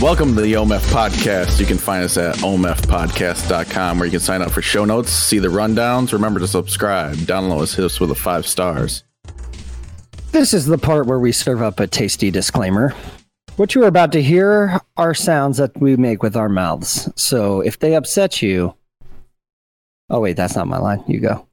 Welcome to the OMF podcast. You can find us at omfpodcast.com where you can sign up for show notes, see the rundowns. Remember to subscribe, download us, hit us with a five stars. This is the part where we serve up a tasty disclaimer. What you are about to hear are sounds that we make with our mouths. So if they upset you. Oh, wait, that's not my line. You go.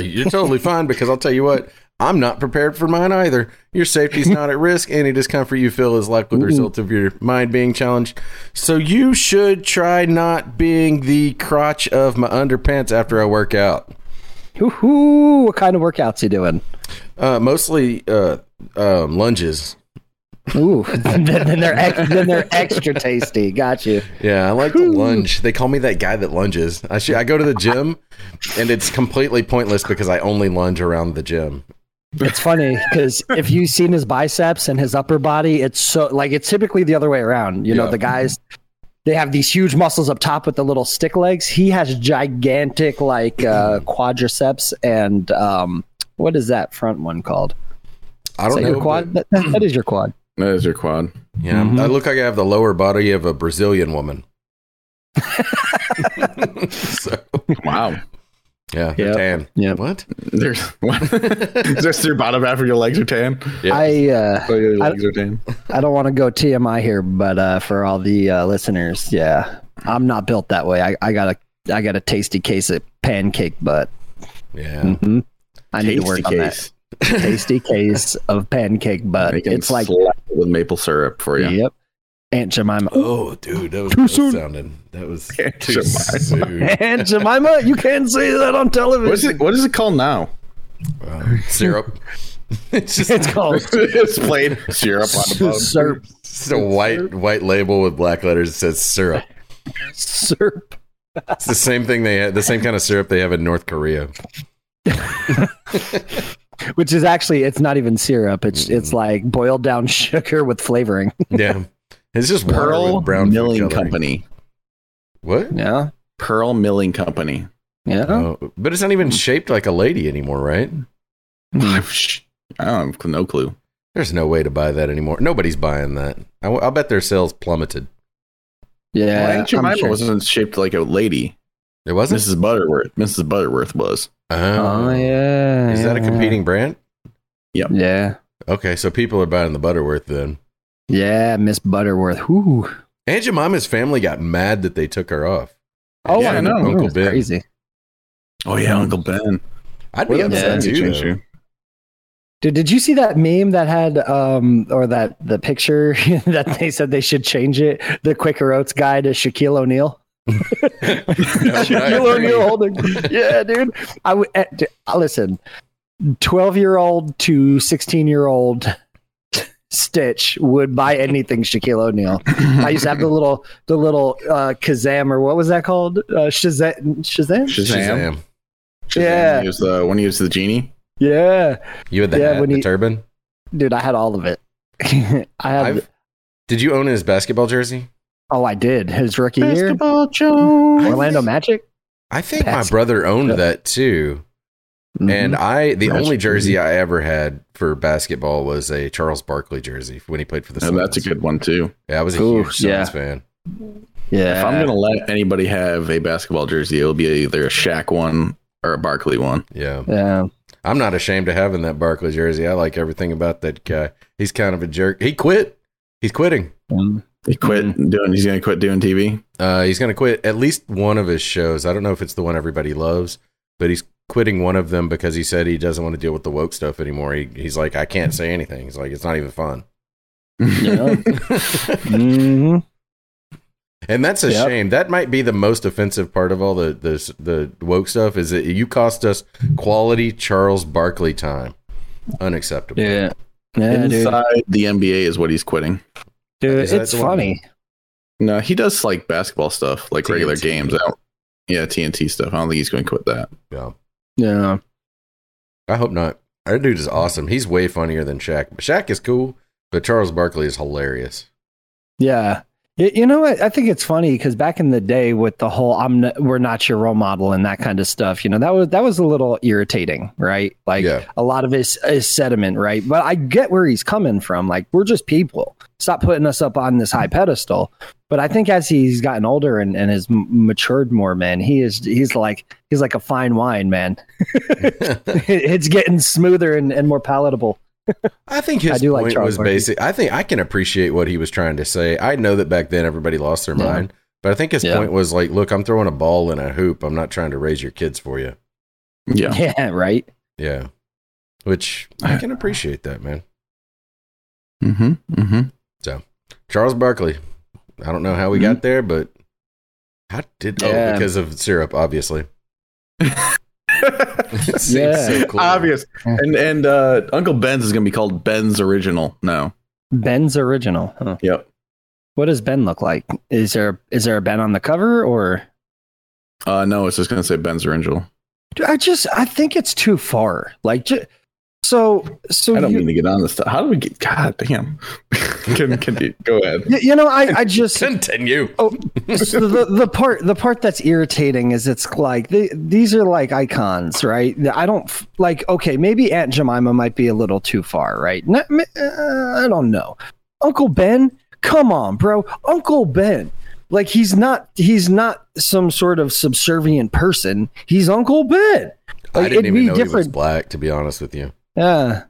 You're totally fine because I'll tell you what, I'm not prepared for mine either. Your safety's not at risk. Any discomfort you feel is likely the result of your mind being challenged. So you should try not being the crotch of my underpants after I work out. Hoo-hoo, what kind of workouts you doing? Uh, mostly uh, um, lunges. Ooh, then, then they're ex- then they're extra tasty. Got you. Yeah, I like to lunge. They call me that guy that lunges. I should, I go to the gym, and it's completely pointless because I only lunge around the gym. It's funny because if you've seen his biceps and his upper body, it's so like it's typically the other way around. You know, Yeah. the guys they have these huge muscles up top with the little stick legs. He has gigantic like uh, quadriceps and um, what is that front one called? I don't know. your quad? but- That, that is your quad. That is your quad. Yeah, Mhm. I look like I have the lower body of a Brazilian woman. so, Wow. Yeah, they're Yep. tan. Yep. What? There's what? Is this your bottom half of your legs are tan? Yeah. I uh, Oh, your I- legs are tan. I don't want to go TMI here, but uh, for all the uh, listeners, yeah, I'm not built that way. I, I got a I got a tasty case of pancake butt. yeah. hmm I need to work Tasty on that. Tasty case of pancake butt. It's like with maple syrup for you. Yep. Aunt Jemima. Oh, dude, that was, Too that soon. sounded. That was Aunt too Jemima. soon. Aunt Jemima, you can't say that on television. What is it? What is it called now? Um, syrup. it's just It's called it's plain syrup on the bone. syrup. just a white white label with black letters that says syrup. Syrup. It's the same thing they have, the same kind of syrup they have in North Korea. Which is actually it's not even syrup. It's it's like boiled down sugar with flavoring. Yeah, it's just Pearl brown Milling. Company. What? Yeah. Pearl Milling Company. Yeah. Oh, but it's not even shaped like a lady anymore, right? I don't have no clue. There's no way to buy that anymore. Nobody's buying that. I, will bet their sales plummeted. Yeah. well, Aunt Jemima sure. wasn't shaped like a lady. It wasn't. Mrs. Butterworth. Mrs. Butterworth was. Oh, Oh yeah. Is that a yeah, competing brand? Yep. Yeah. Okay, so people are buying the Butterworth then. Yeah, Miss Butterworth. Ooh. Aunt Jemima's family got mad that they took her off. Oh, Yeah, I I know. know. Uncle Ben. Crazy. Oh yeah, Uncle Ben. I'd be What upset else did too. change Dude, did you see that meme that had um or that the picture that they said they should change it? The Quaker Oats guy to Shaquille O'Neal. Shaquille O'Neal holding. Yeah, dude. I would uh, d- uh, listen. Twelve year old to sixteen year old Stitch would buy anything Shaquille O'Neal. I used to have the little the little uh Kazaam or what was that called? Uh, Shazam. Shazam. Shazam. Shazam. Shazam. Yeah. He was the when he was the genie. Yeah, You had the Yeah, hat, when the he- turban. dude. I had all of it. I had. I've, did you own his basketball jersey? Oh, I did. His rookie year. Jones. Orlando Magic. I think my brother owned that too. And Mhm. I, the That's only jersey crazy. I ever had for basketball was a Charles Barkley jersey when he played for the Oh, Suns. that's a good one too. Yeah, I was a Ooh, huge Suns yeah. fan. yeah, If I'm gonna let anybody have a basketball jersey, it'll be either a Shaq one or a Barkley one. Yeah. yeah, I'm not ashamed of having that Barkley jersey. I like everything about that guy. He's kind of a jerk. He quit. He's quitting. Um, He quit doing. He's gonna quit doing TV. Uh, he's going to quit at least one of his shows. I don't know if it's the one everybody loves, but he's quitting one of them because he said he doesn't want to deal with the woke stuff anymore. He, he's like, I can't say anything. He's like, it's not even fun. yeah. Mhm. and that's a Yep. shame. That might be the most offensive part of all the, the the woke stuff is that you cost us quality Charles Barkley time. Unacceptable. yeah, yeah, dude. Inside the NBA is what he's quitting. Dude, Is it's the one? funny. No, he does like basketball stuff, like regular games. I don't, yeah, TNT stuff. I don't think he's going to quit that. Yeah. Yeah, I hope not. Our dude is awesome. He's way funnier than Shaq. Shaq is cool, but Charles Barkley is hilarious. yeah. You know what? I think it's funny because back in the day, with the whole "I'm n- we're not your role model" and that kind of stuff, you know, that was that was a little irritating, right? Like Yeah. a lot of his, his sediment, right? But I get where he's coming from. Like we're just people. stop putting us up on this high pedestal. But I think as he's gotten older and, and has m- matured more, man, he is he's like he's like a fine wine, man. it's getting smoother and, and more palatable. I think his I do point Charles was Barkley. basic. I think I can appreciate what he was trying to say. I know that back then everybody lost their Yeah. mind, but I think his Yeah. point was like, look, I'm throwing a ball in a hoop. I'm not trying to raise your kids for you. Yeah. Yeah, right. Yeah. Which I can appreciate that, man. Mm-hmm. Mm-hmm. So Charles Barkley. I don't know how we got there, but how did oh because of syrup, obviously. Yeah. so cool. Obvious. And and uh, Uncle Ben's is gonna be called Ben's Original now. Ben's original. Huh. Yep. What does Ben look like? Is there is there a Ben on the cover or Uh, no, it's just gonna say Ben's Original. I just I think it's too far. Like ju- so so I don't you, mean to get on this stuff. How do we get? God damn. can can you go ahead? y- you know I I just Continue. oh so the the part the part that's irritating is it's like they, these are like icons, right? I don't like okay, maybe Aunt Jemima might be a little too far, right? N- m- uh, I don't know. Uncle Ben, come on, bro. Uncle Ben. Like he's not he's not some sort of subservient person. He's Uncle Ben. I didn't even be know he was black, to be honest with you. Yeah.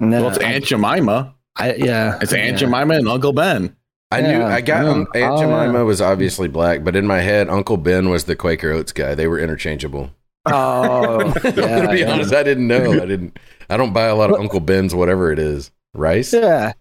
Well, it's Aunt Jemima. I, yeah. It's Aunt yeah. Jemima and Uncle Ben. I knew I got Yeah. um, Aunt Oh, Jemima yeah. was obviously black, but in my head, Uncle Ben was the Quaker Oats guy. They were interchangeable. Oh, to be yeah. honest, I didn't know. I didn't. I don't buy a lot of Uncle Ben's, whatever it is. Rice. Yeah.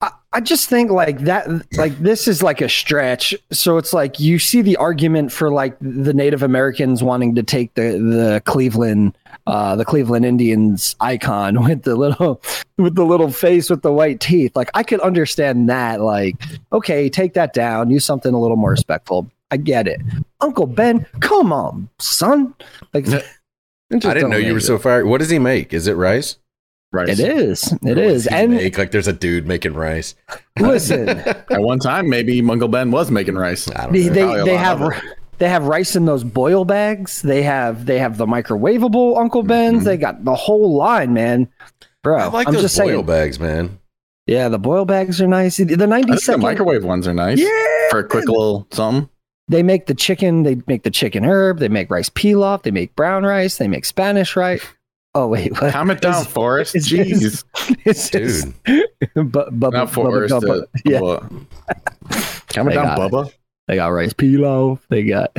I, I just think like that, like this is like a stretch. So it's like you see the argument for like the Native Americans wanting to take the the Cleveland, uh, the Cleveland Indians icon with the little with the little face with the white teeth. Like I could understand that. Like, okay, take that down. Use something a little more respectful. I get it. Uncle Ben, come on, son. Like, I didn't know you were it. so fired. What does he make? Is it rice? Right. It is. It Or what is. does he And make? like there's a dude making rice. listen, At one time, maybe Uncle Ben was making rice. I don't they know. they, Probably they have they have rice in those boil bags. They have they have the microwavable Uncle Ben's. Mhm. They got the whole line, man. Bro, I like I'm those just boil saying. bags, man. Yeah, the boil bags are nice. The I think the microwave ones are nice yeah, for a quick little something. they make the chicken. They make the chicken herb. They make rice pilaf. They make brown rice. They make Spanish rice. Oh wait, what? Comment down, Is- Forrest. is- Jeez. is- It's just- Dude. Bu- Bubba- Not Bubba Forrest. Uh, yeah, Bubba. Comment They down, got it. They got rice pilaf. They got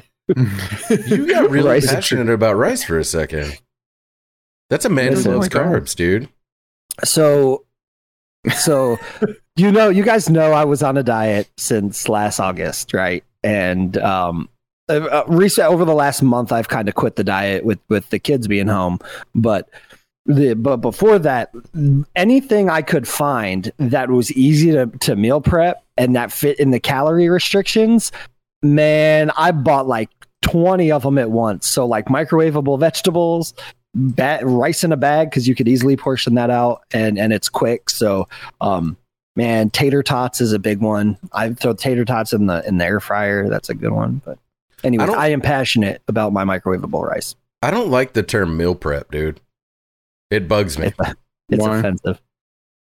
You got really Rice is passionate about rice for a second. That's a man who loves God. carbs, dude. So, so you know, you guys know I was on a diet since last August, right? And um, uh, over the last month, I've kind of quit the diet with with the kids being home. But the but before that, anything I could find that was easy to to meal prep and that fit in the calorie restrictions, man, I bought like. 20 of them at once. So, like microwavable vegetables, ba- rice in a bag because you could easily portion that out and and it's quick so um man tater tots is a big one i throw tater tots in the in the air fryer that's a good one but anyway I I, am passionate about my microwavable rice I don't like the term meal prep, dude. It bugs me. it's Why? offensive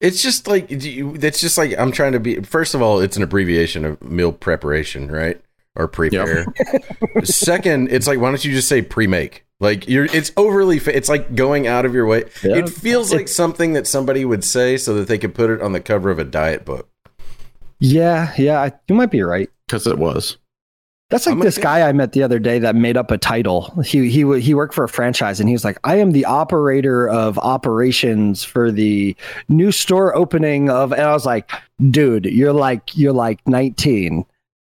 It's just like you- it's just like I'm trying to be. First of all, it's an abbreviation of meal preparation, right? Or prepare. Second, it's like why don't you just say pre-make? Like you're, it's overly. Fa- it's like going out of your way. Yeah. It feels like something that somebody would say so that they could put it on the cover of a diet book. yeah yeah I, you might be right Because it was. That's like I'm this guy I met the other day that made up a title. He he he worked for a franchise and he was like, "I am the operator of operations for the new store opening of." And I was like, "Dude, you're like you're like 19.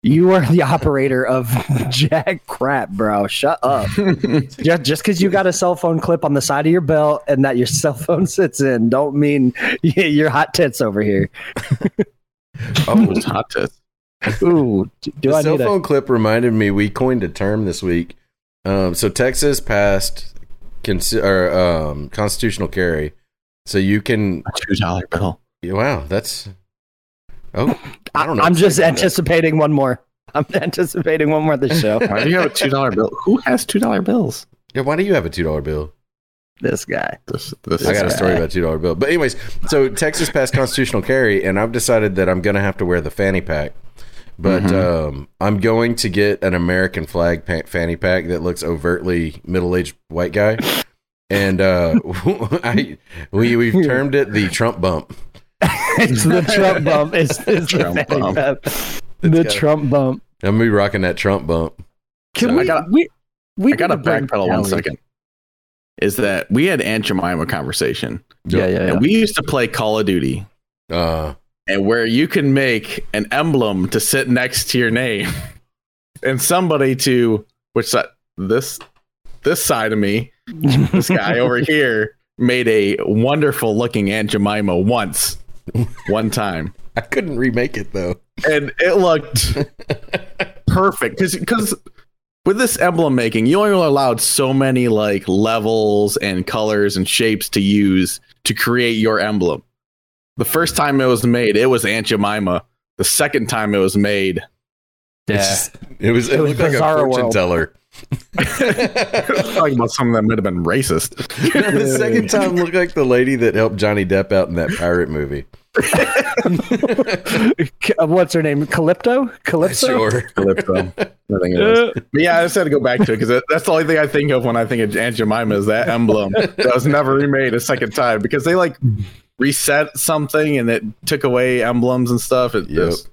You are the operator of jack crap, bro. Shut up. just just because you got a cell phone clip on the side of your belt and that your cell phone sits in, don't mean you're hot tits over here. Oh, It's hot tits. Ooh, do the I cell need a phone clip reminded me we coined a term this week. Um, so Texas passed cons- or, um, constitutional carry, so you can. A two dollar bill. Wow, that's. Oh, I don't know. I'm just say about that. anticipating one more. I'm anticipating one more this show. Why do you have a two dollar bill? Who has two dollar bills? Yeah, why do you have a two dollar bill? This guy. This, this I got a story about two dollar bill. But anyways, so Texas passed constitutional carry, and I've decided that I'm gonna have to wear the fanny pack. But um, I'm going to get an American flag pa- fanny pack that looks overtly middle aged white guy, and uh, I we we've termed it the Trump bump. It's the Trump bump. It's, it's the, Trump fanny bump. the got- Trump bump. I'm gonna be rocking that Trump bump. Can I we, gotta- we, we I got to backpedal one Kelly. second. Is that we had Aunt Jemima conversation, Yeah, yeah, yeah. and we used to play Call of Duty, Uh, and where you can make an emblem to sit next to your name, and somebody to which side this this side of me, this guy over here made a wonderful looking Aunt Jemima once, one time. I couldn't remake it though. and it looked perfect because because with this emblem making you only allowed so many like levels and colors and shapes to use to create your emblem the first time it was made it was aunt jemima the second time it was made yeah. Just- it was it, It was looked like a Bizarro fortune World. teller. talking about something that might have been racist the second time looked like the lady that helped Johnny Depp out in that pirate movie. Uh, What's her name? Calypto? Calypso? Sure. Calypso. I think it. But yeah, I just had to go back to it because that's the only thing I think of when I think of Aunt Jemima is that emblem that was never remade a second time because they like reset something and it took away emblems and stuff. It Yep. just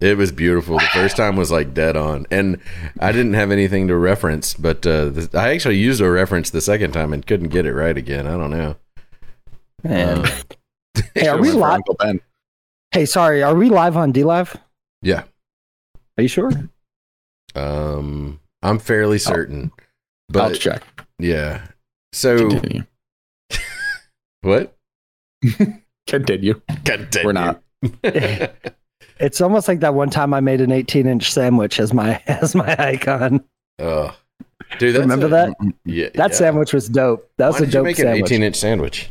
It was beautiful. The first time was like dead on, and I didn't have anything to reference. But uh, the, I actually used a reference the second time and couldn't get it right again. I don't know. Man. Uh, Hey, are we live? Hey, sorry. Are we live on D Live? yeah, Are you sure? um, I'm fairly certain. I'll But check. yeah, so what? Continue. We're not. It's almost like that one time I made an 18 inch sandwich as my as my icon. Oh, dude, that's Remember a- that? Yeah, That yeah. sandwich was dope. That was Why a did you dope make an sandwich. 18 inch sandwich?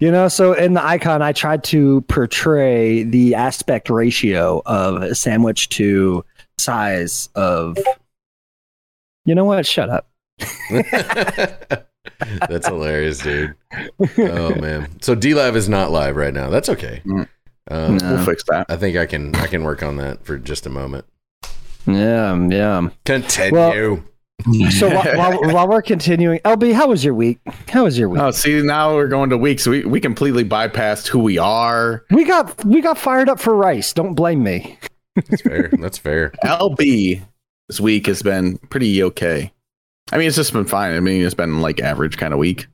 You know, so in the icon, I tried to portray the aspect ratio of a sandwich to size of. You know what? Shut up. That's hilarious, dude. Oh man. So D Live is not live right now. That's okay. Mm. Um, No. We'll fix that. I think I can I can work on that for just a moment. Yeah, yeah. Continue. So while, while, while we're continuing, LB, how was your week? How was your week? Oh, see, now we're going to weeks. We we completely bypassed who we are. we got we got fired up for rice. Don't blame me. That's fair. That's fair. LB this week has been pretty okay. I mean, it's just been fine. I mean, it's been like average kind of week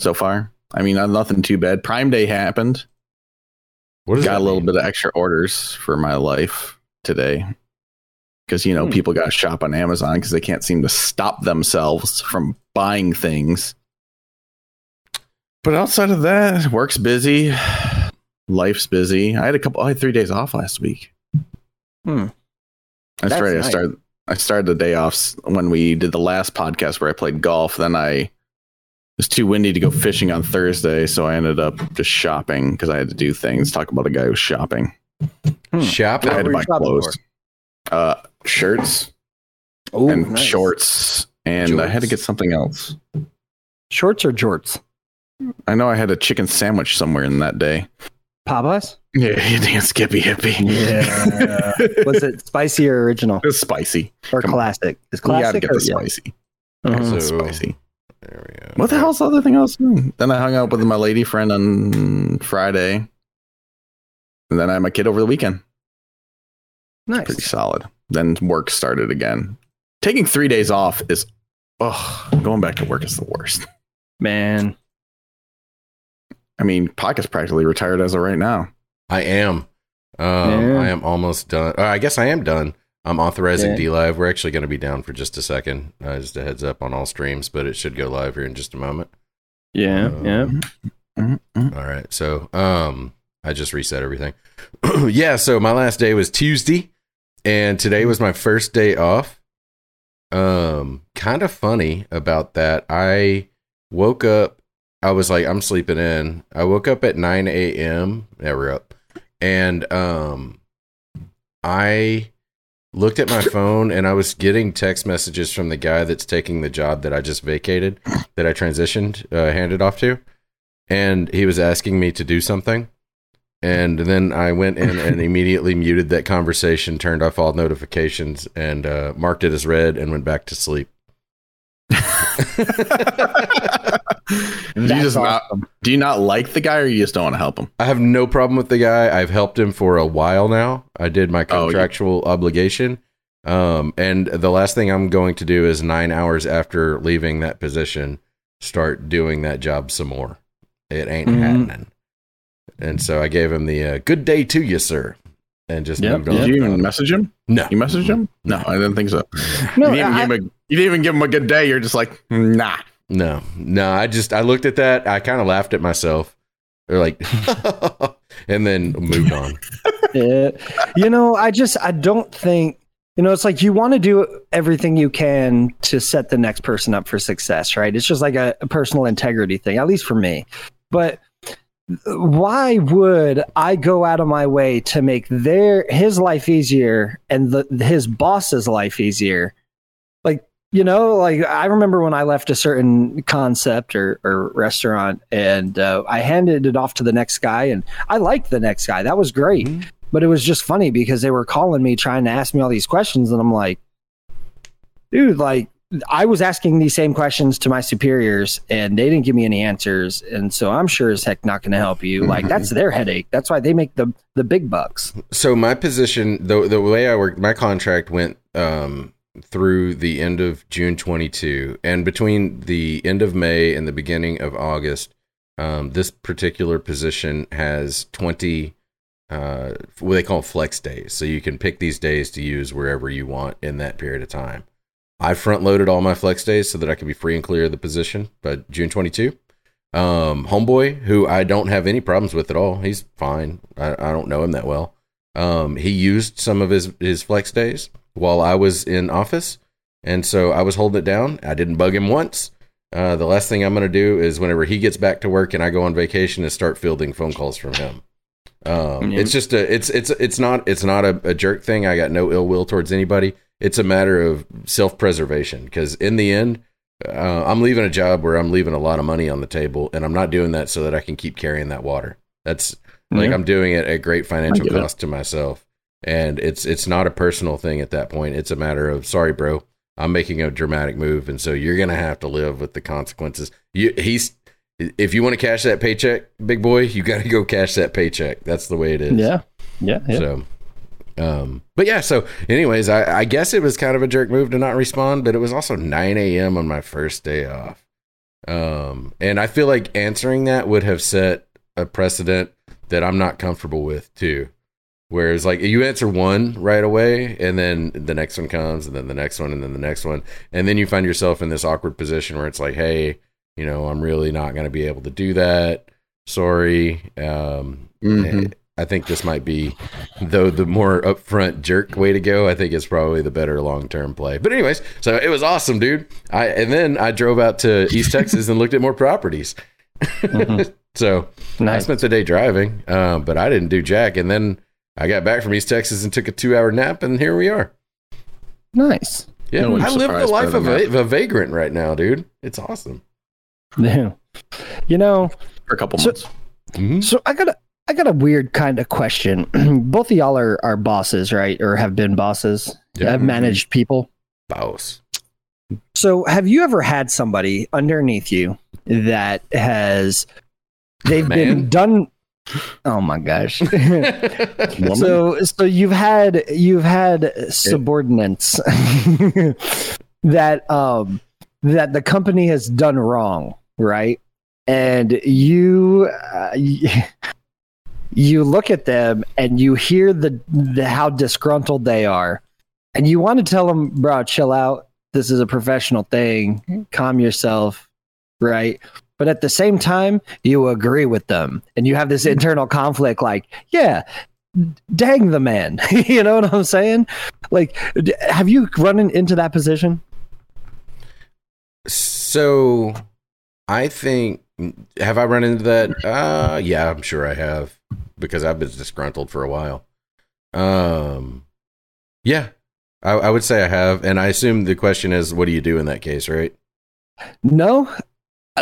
so far. I mean, nothing too bad. Prime Day happened. What got a little mean? bit of extra orders for my life today because you know Hmm. people got to shop on Amazon because they can't seem to stop themselves from buying things. But outside of that, work's busy, life's busy. I had a couple. I had three days off last week. Hmm. That's, That's right. nice. I started. I started the day off when we did the last podcast where I played golf. Then I it was too windy to go fishing on Thursday, so I ended up just shopping because I had to do things. Talk about a guy who's shopping. Shop. I had to buy clothes, uh, shirts, Oh, and shorts, and I had to get something else. Shorts or jorts? I know I had a chicken sandwich somewhere in that day. Popeyes? Yeah, you dance Skippy Hippie. Yeah. was it spicy or original it's spicy. or Come on. classic? Is You gotta classic get or the yeah. spicy. Mhm. It's So- spicy. There we go. What the hell's the other thing I was doing? Then I hung out with my lady friend on Friday. And then I had my kid over the weekend. Nice. Pretty solid. Then work started again. Taking three days off is, oh, going back to work is the worst. Man. I mean, Pocket's practically retired as of right now. I am. Um, Yeah. I am almost done. Uh, I guess I am done. I'm authorizing Yeah. D Live. We're actually going to be down for just a second. Uh, just a heads up on all streams, but it should go live here in just a moment. Yeah. Um, yeah. All right. So, um, I just reset everything. yeah. So my last day was Tuesday, and today was my first day off. Um, kind of funny about that. I woke up. I was like, I'm sleeping in. I woke up at 9 a.m. Yeah, we're up, and um, I looked at my phone and I was getting text messages from the guy that's taking the job that I just vacated, that I transitioned, uh, handed off to, and he was asking me to do something. And then I went in and immediately muted that conversation, turned off all notifications, and uh, marked it as read, and went back to sleep. do, you just not, do you not like the guy or you just don't want to help him? I have no problem with the guy. I've helped him for a while now. I did my contractual oh, yeah. obligation. Um, and the last thing I'm going to do is nine hours after leaving that position, start doing that job some more. It ain't mm-hmm. happening. And so I gave him the uh, good day to you, sir. And just yep. Did you even message him? No. You messaged him? No, I didn't think so. No, you, didn't I, a, you didn't even give him a good day. You're just like, nah. No, no. I just I looked at that. I kind of laughed at myself. They're like, and then moved on. Yeah. You know, I just I don't think you know it's like you want to do everything you can to set the next person up for success, right? It's just like a, a personal integrity thing, at least for me. But why would I go out of my way to make their his life easier and the his boss's life easier? Like you know, like I remember when I left a certain concept or, or restaurant and uh, I handed it off to the next guy and I liked the next guy. That was great. Mm-hmm. But it was just funny because they were calling me trying to ask me all these questions and I'm like, dude, like I was asking these same questions to my superiors and they didn't give me any answers. And so I'm sure as heck not going to help you. Like that's their headache. That's why they make the, the big bucks. So my position, the, the way I worked, my contract went, um, through the end of June 22. And between the end of May and the beginning of August, um, this particular position has 20 uh, what they call flex days. So you can pick these days to use wherever you want in that period of time. I front loaded all my flex days so that I could be free and clear of the position But June 22. Um, homeboy, who I don't have any problems with at all, he's fine. I, I don't know him that well. Um, he used some of his, his flex days while I was in office. And so I was holding it down. I didn't bug him once. Uh, the last thing I'm going to do is whenever he gets back to work and I go on vacation is start fielding phone calls from him. Um, mm-hmm. It's just a, it's, it's, it's not, it's not a, a, jerk thing. I got no ill will towards anybody. It's a matter of self preservation because in the end, uh, I'm leaving a job where I'm leaving a lot of money on the table and I'm not doing that so that I can keep carrying that water. That's like I'm doing it at great financial cost it. to myself and it's it's not a personal thing at that point. It's a matter of sorry, bro, I'm making a dramatic move, and so you're gonna have to live with the consequences. You, he's if you want to cash that paycheck, big boy, you got to go cash that paycheck. That's the way it is. Yeah, yeah. yeah. So, um, but yeah. So, anyways, I, I guess it was kind of a jerk move to not respond, but it was also 9 a.m. on my first day off. Um, and I feel like answering that would have set a precedent that I'm not comfortable with too. Whereas like you answer one right away and then the next one comes and then the next one and then the next one. And then you find yourself in this awkward position where it's like, hey, you know, I'm really not going to be able to do that. Sorry. Um, mm-hmm. I think this might be, though, the more upfront jerk way to go. I think it's probably the better long term play. But anyways, so it was awesome, dude. I and then I drove out to East Texas and looked at more properties. Mm-hmm. so nice. I spent the day driving, uh, but I didn't do jack. And then I got back from East Texas and took a two hour nap, and here we are. Nice. Yeah, no I live the life of a, a, vagrant right now, dude. It's awesome. Yeah. You know, for a couple so, months. Mm-hmm. So I got a I got a weird kind of question. Both of y'all are, are bosses, right? Or have been bosses. Yeah. Have managed people. Boss. So have you ever had somebody underneath you that has they've Man. been done Oh my gosh. so so you've had you've had subordinates that um that the company has done wrong, right? And you uh, you look at them and you hear the, the how disgruntled they are and you want to tell them, "Bro, chill out. This is a professional thing. Calm yourself." Right? but at the same time you agree with them and you have this internal conflict like yeah dang the man you know what i'm saying like have you run into that position so i think have i run into that uh yeah i'm sure i have because i've been disgruntled for a while um yeah I, I would say I have, and I assume the question is, what do you do in that case, right? No,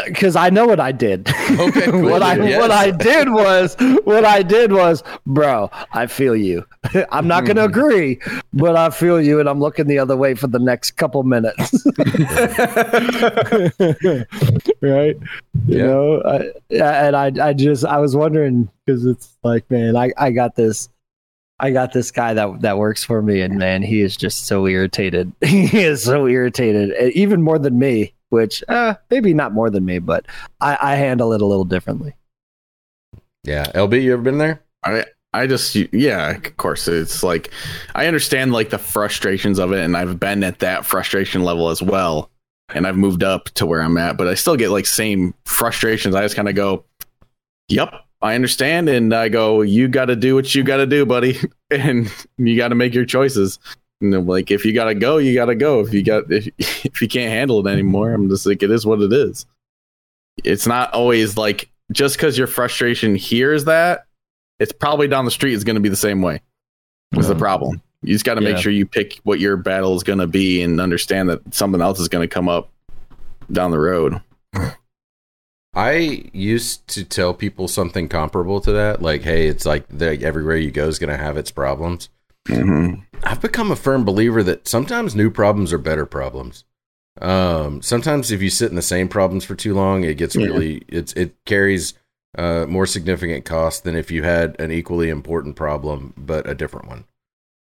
because I know what I did. Okay, cool. what I Yes. what I did was what I did was, bro. I feel you. I'm not going to Mm-hmm. agree, but I feel you, and I'm looking the other way for the next couple minutes. right? You Yeah. know, I, and I I just I was wondering because it's like, man, I I got this. I got this guy that that works for me, and man, he is just so irritated. he is so irritated, even more than me. Which, uh, maybe not more than me, but I, I handle it a little differently. Yeah, LB, you ever been there? I I just yeah, of course it's like I understand like the frustrations of it and I've been at that frustration level as well and I've moved up to where I'm at, but I still get like same frustrations. I just kind of go, "Yep, I understand." And I go, "You got to do what you got to do, buddy." And you got to make your choices. You know, like if you got to go, you got to go. If you got if if you can't handle it anymore, I'm just like it is what it is. It's not always like just because your frustration here is that it's probably down the street is going to be the same way. Is the problem? You just got to make Yeah. sure you pick what your battle is going to be and understand that something else is going to come up down the road. I used to tell people something comparable to that, like, "Hey, it's like the, everywhere you go is going to have its problems." Mm-hmm. I've become a firm believer that sometimes new problems are better problems. Um, sometimes if you sit in the same problems for too long, it gets Yeah. really it's it carries uh, more significant cost than if you had an equally important problem but a different one.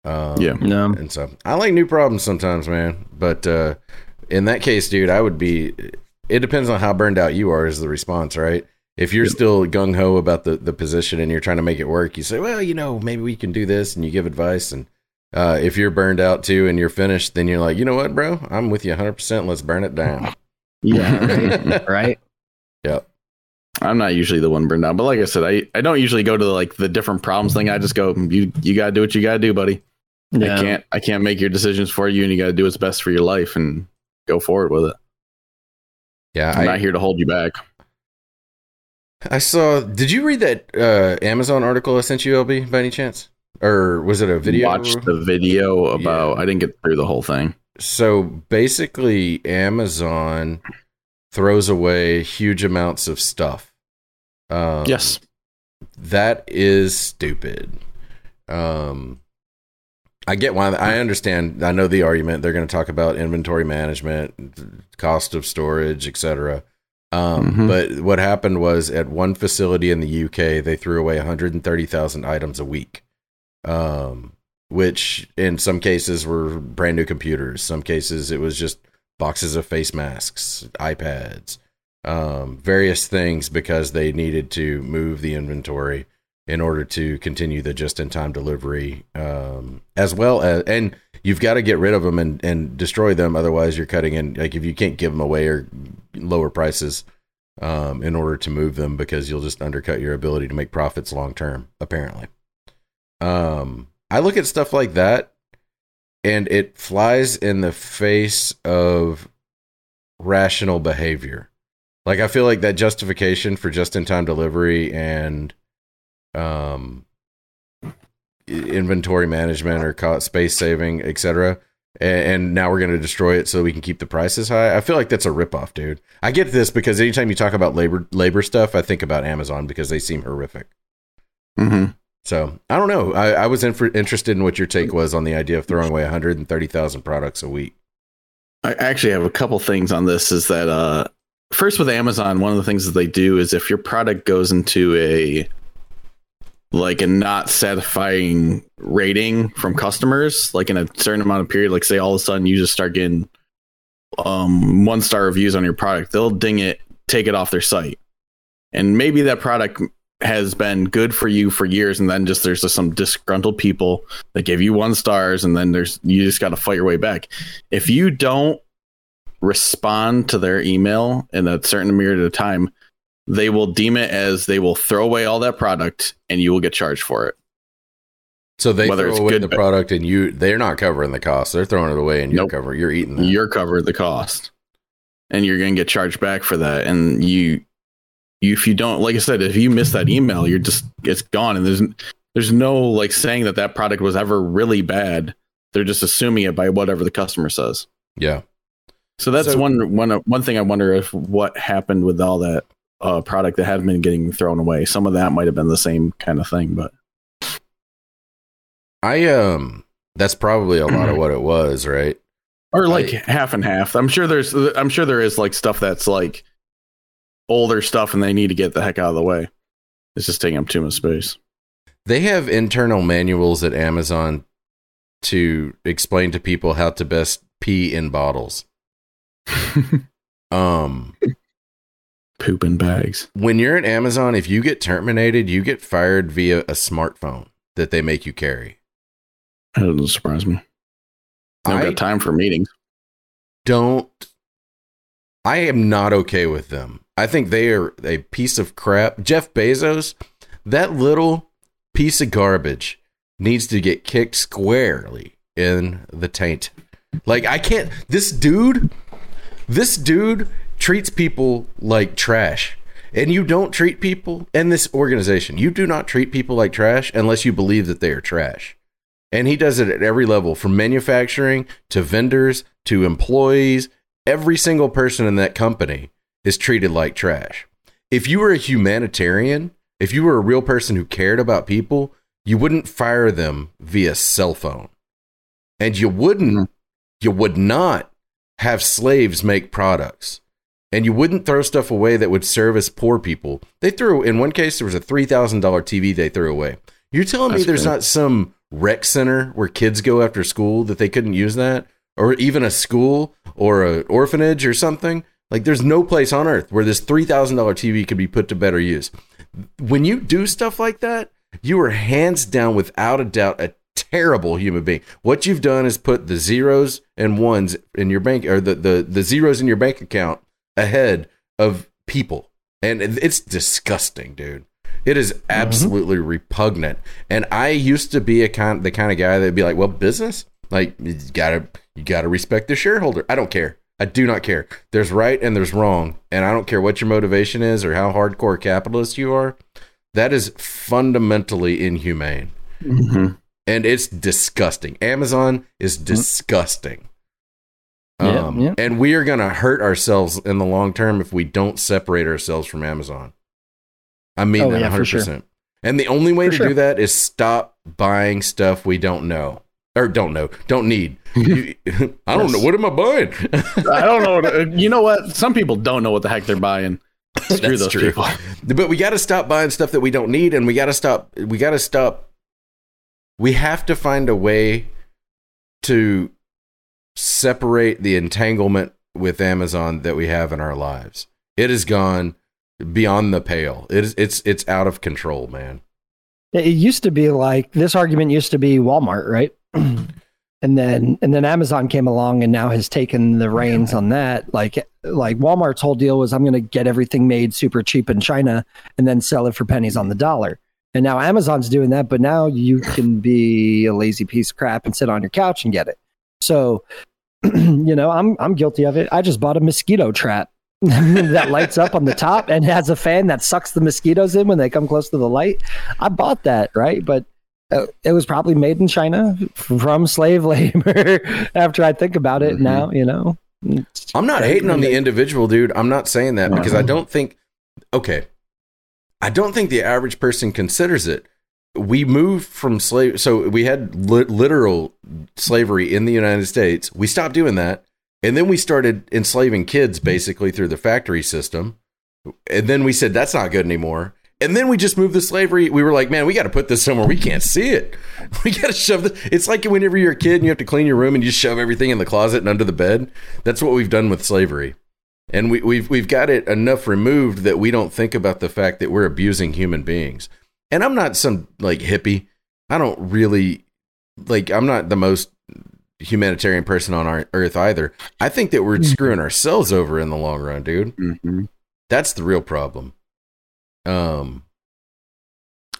Um, Yeah. No, and so I like new problems sometimes, man. But uh, in that case, dude, I would be. It depends on how burned out you are. Is the response right? If you're Yep. still gung ho about the the position and you're trying to make it work, you say, well, you know, maybe we can do this, and you give advice. And uh, if you're burned out too and you're finished, then you're like, you know what, bro, I'm with you 100. percent Let's burn it down. yeah, right. Yep. I'm not usually the one burned out, but like I said, I, I don't usually go to like the different problems thing. I just go, you you got to do what you got to do, buddy. Yeah. I can't I can't make your decisions for you, and you got to do what's best for your life and go forward with it. Yeah, I'm I, not here to hold you back. I saw. Did you read that uh, Amazon article I sent you, LB, by any chance? Or was it a video? Watch the video about. Yeah. I didn't get through the whole thing. So basically, Amazon throws away huge amounts of stuff. Um, yes. that is stupid. Um, I get why. I understand. I know the argument. They're going to talk about inventory management, cost of storage, etc. Um, Mhm. But what happened was at one facility in the UK, they threw away 130,000 items a week, um, which in some cases were brand new computers. Some cases it was just boxes of face masks, iPads, um, various things because they needed to move the inventory in order to continue the just-in-time delivery, um, as well as and you've got to get rid of them and, and destroy them. Otherwise, you're cutting in. Like if you can't give them away or lower prices um, in order to move them, because you'll just undercut your ability to make profits long term. Apparently, um, I look at stuff like that, and it flies in the face of rational behavior. Like I feel like that justification for just-in-time delivery and um inventory management or space saving, etc. And, and now we're going to destroy it so we can keep the prices high. I feel like that's a ripoff, dude. I get this because anytime you talk about labor labor stuff, I think about Amazon because they seem horrific. Mm-hmm. So I don't know. I, I was interested in what your take was on the idea of throwing away 130,000 products a week. I actually have a couple things on this. Is that uh, first with Amazon, one of the things that they do is if your product goes into a like a not satisfying rating from customers, like in a certain amount of period, like say all of a sudden you just start getting um one star reviews on your product, they'll ding it, take it off their site. And maybe that product has been good for you for years and then just there's just some disgruntled people that give you one stars and then there's you just got to fight your way back if you don't respond to their email in a certain period of time, they will deem it as they will throw away all that product and you will get charged for it. So they Whether throw it's away good- the product and you they're not covering the cost. They're throwing it away and you're Nope. covering you're eating that. You're covered the cost. And you're going to get charged back for that. And you, you, if you don't, like I said, if you miss that email, you're just, it's gone. And there's, there's no like saying that that product was ever really bad They're just assuming it by whatever the customer says. Yeah. So that's So- one one one thing I wonder if what happened with all that uh, product that had been getting thrown away. Some of that might have been the same kind of thing, but I um that's probably a lot of what it was, right? or like I- half and half. I'm sure there's I'm sure there is like stuff that's like older stuff and they need to get the heck out of the way. It's just taking up too much space. They have internal manuals at Amazon to explain to people how to best pee in bottles. Um Poop in bags. when you're at Amazon, if you get terminated, you get fired via a smartphone that they make you carry. That doesn't surprise me. I don't I got time for meetings. don't I am not okay with them. I think they are a piece of crap. Jeff Bezos, that little piece of garbage needs to get kicked squarely in the taint. Like I can't this dude this dude treats people like trash. And you don't treat people in this organization. You do not treat people like trash unless you believe that they are trash. And he does it at every level from manufacturing to vendors to employees. Every single person in that company is treated like trash. If you were a humanitarian, if you were a real person who cared about people, you wouldn't fire them via cell phone. And you wouldn't, you would not have slaves make products. And you wouldn't throw stuff away that would service poor people. They threw, in one case, there was a $3,000 TV they threw away. You're telling me there's good. not some rec center where kids go after school that they couldn't use that? Or even a school or an orphanage or something? Like, there's no place on earth where this $3,000 TV could be put to better use. When you do stuff like that, you are hands down, without a doubt, a terrible human being. What you've done is put the zeros and ones in your bank, or the, the, the zeros in your bank account ahead of people. And it's disgusting, dude. It is absolutely repugnant. And I used to be a kind the kind of guy that'd be like, well, business, like you gotta you gotta respect the shareholder. I don't care. I do not care. There's right and there's wrong. And I don't care what your motivation is or how hardcore capitalist you are. That is fundamentally inhumane. Mhm. And it's disgusting. Amazon is disgusting. Um. And we are going to hurt ourselves in the long term if we don't separate ourselves from Amazon. I mean Oh, that yeah, 100%. sure. And the only way For to sure. do that is stop buying stuff we don't know or don't know, don't need. You- I don't Yes. know. What am I buying? I don't know. Uh, you know what? Some people don't know what the heck they're buying. Screw those true. people. But we got to stop buying stuff that we don't need, and we got to stop. We got to stop. We have to find a way to separate the entanglement with Amazon that we have in our lives. It has gone beyond the pale. It is. It's. It's out of control, man. It used to be like this argument used to be Walmart, right? and then and then Amazon came along and now has taken the reins on that. Like like Walmart's whole deal was I'm going to get everything made super cheap in China and then sell it for pennies on the dollar. And now Amazon's doing that, but now you can be a lazy piece of crap and sit on your couch and get it. So, you know, I'm I'm guilty of it. I just bought a mosquito trap that lights up on the top and has a fan that sucks the mosquitoes in when they come close to the light. I bought that, right? But uh, it was probably made in China from slave labor. After I think about it Mhm. now, you know, I'm not hating on the individual, dude. I'm not saying that because I don't think. Okay, I don't think the average person considers it. We moved from slave, so we had li- literal slavery in the United States. We stopped doing that, and then we started enslaving kids basically through the factory system. And then we said that's not good anymore. And then we just moved the slavery. We were like, man, we got to put this somewhere we can't see it. We got to shove the. It's like whenever you're a kid and you have to clean your room and you shove everything in the closet and under the bed. That's what we've done with slavery. And we, we've we've got it enough removed that we don't think about the fact that we're abusing human beings. And I'm not some like hippie. I don't really like. I'm not the most humanitarian person on our earth either. I think that we're screwing ourselves over in the long run, dude. Mhm. That's the real problem. Um,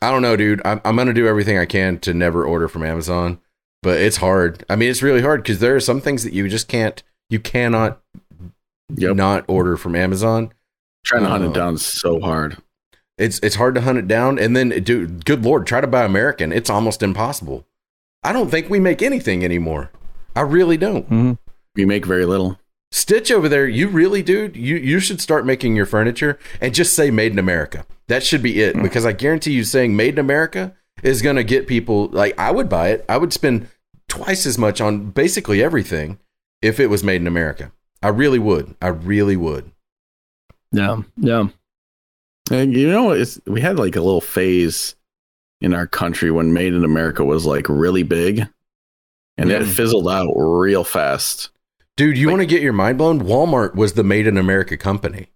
I don't know, dude. I'm, I'm gonna do everything I can to never order from Amazon, but it's hard. I mean, it's really hard because there are some things that you just can't, you cannot Yep. not order from Amazon. Trying to hunt it down so hard. It's it's hard to hunt it down, and then, dude, good lord, try to buy American. It's almost impossible. I don't think we make anything anymore. I really don't. Mm-hmm. We make very little. Stitch over there, you really, dude, you you should start making your furniture and just say made in America. That should be it because I guarantee you saying made in America is going to get people like I would buy it. I would spend twice as much on basically everything if it was made in America. I really would. I really would. Yeah, yeah. And you know, it's, we had like a little phase in our country when Made in America was like really big, and it Mhm. fizzled out real fast. Dude, you Like- want to get your mind blown? Walmart was the made in America company.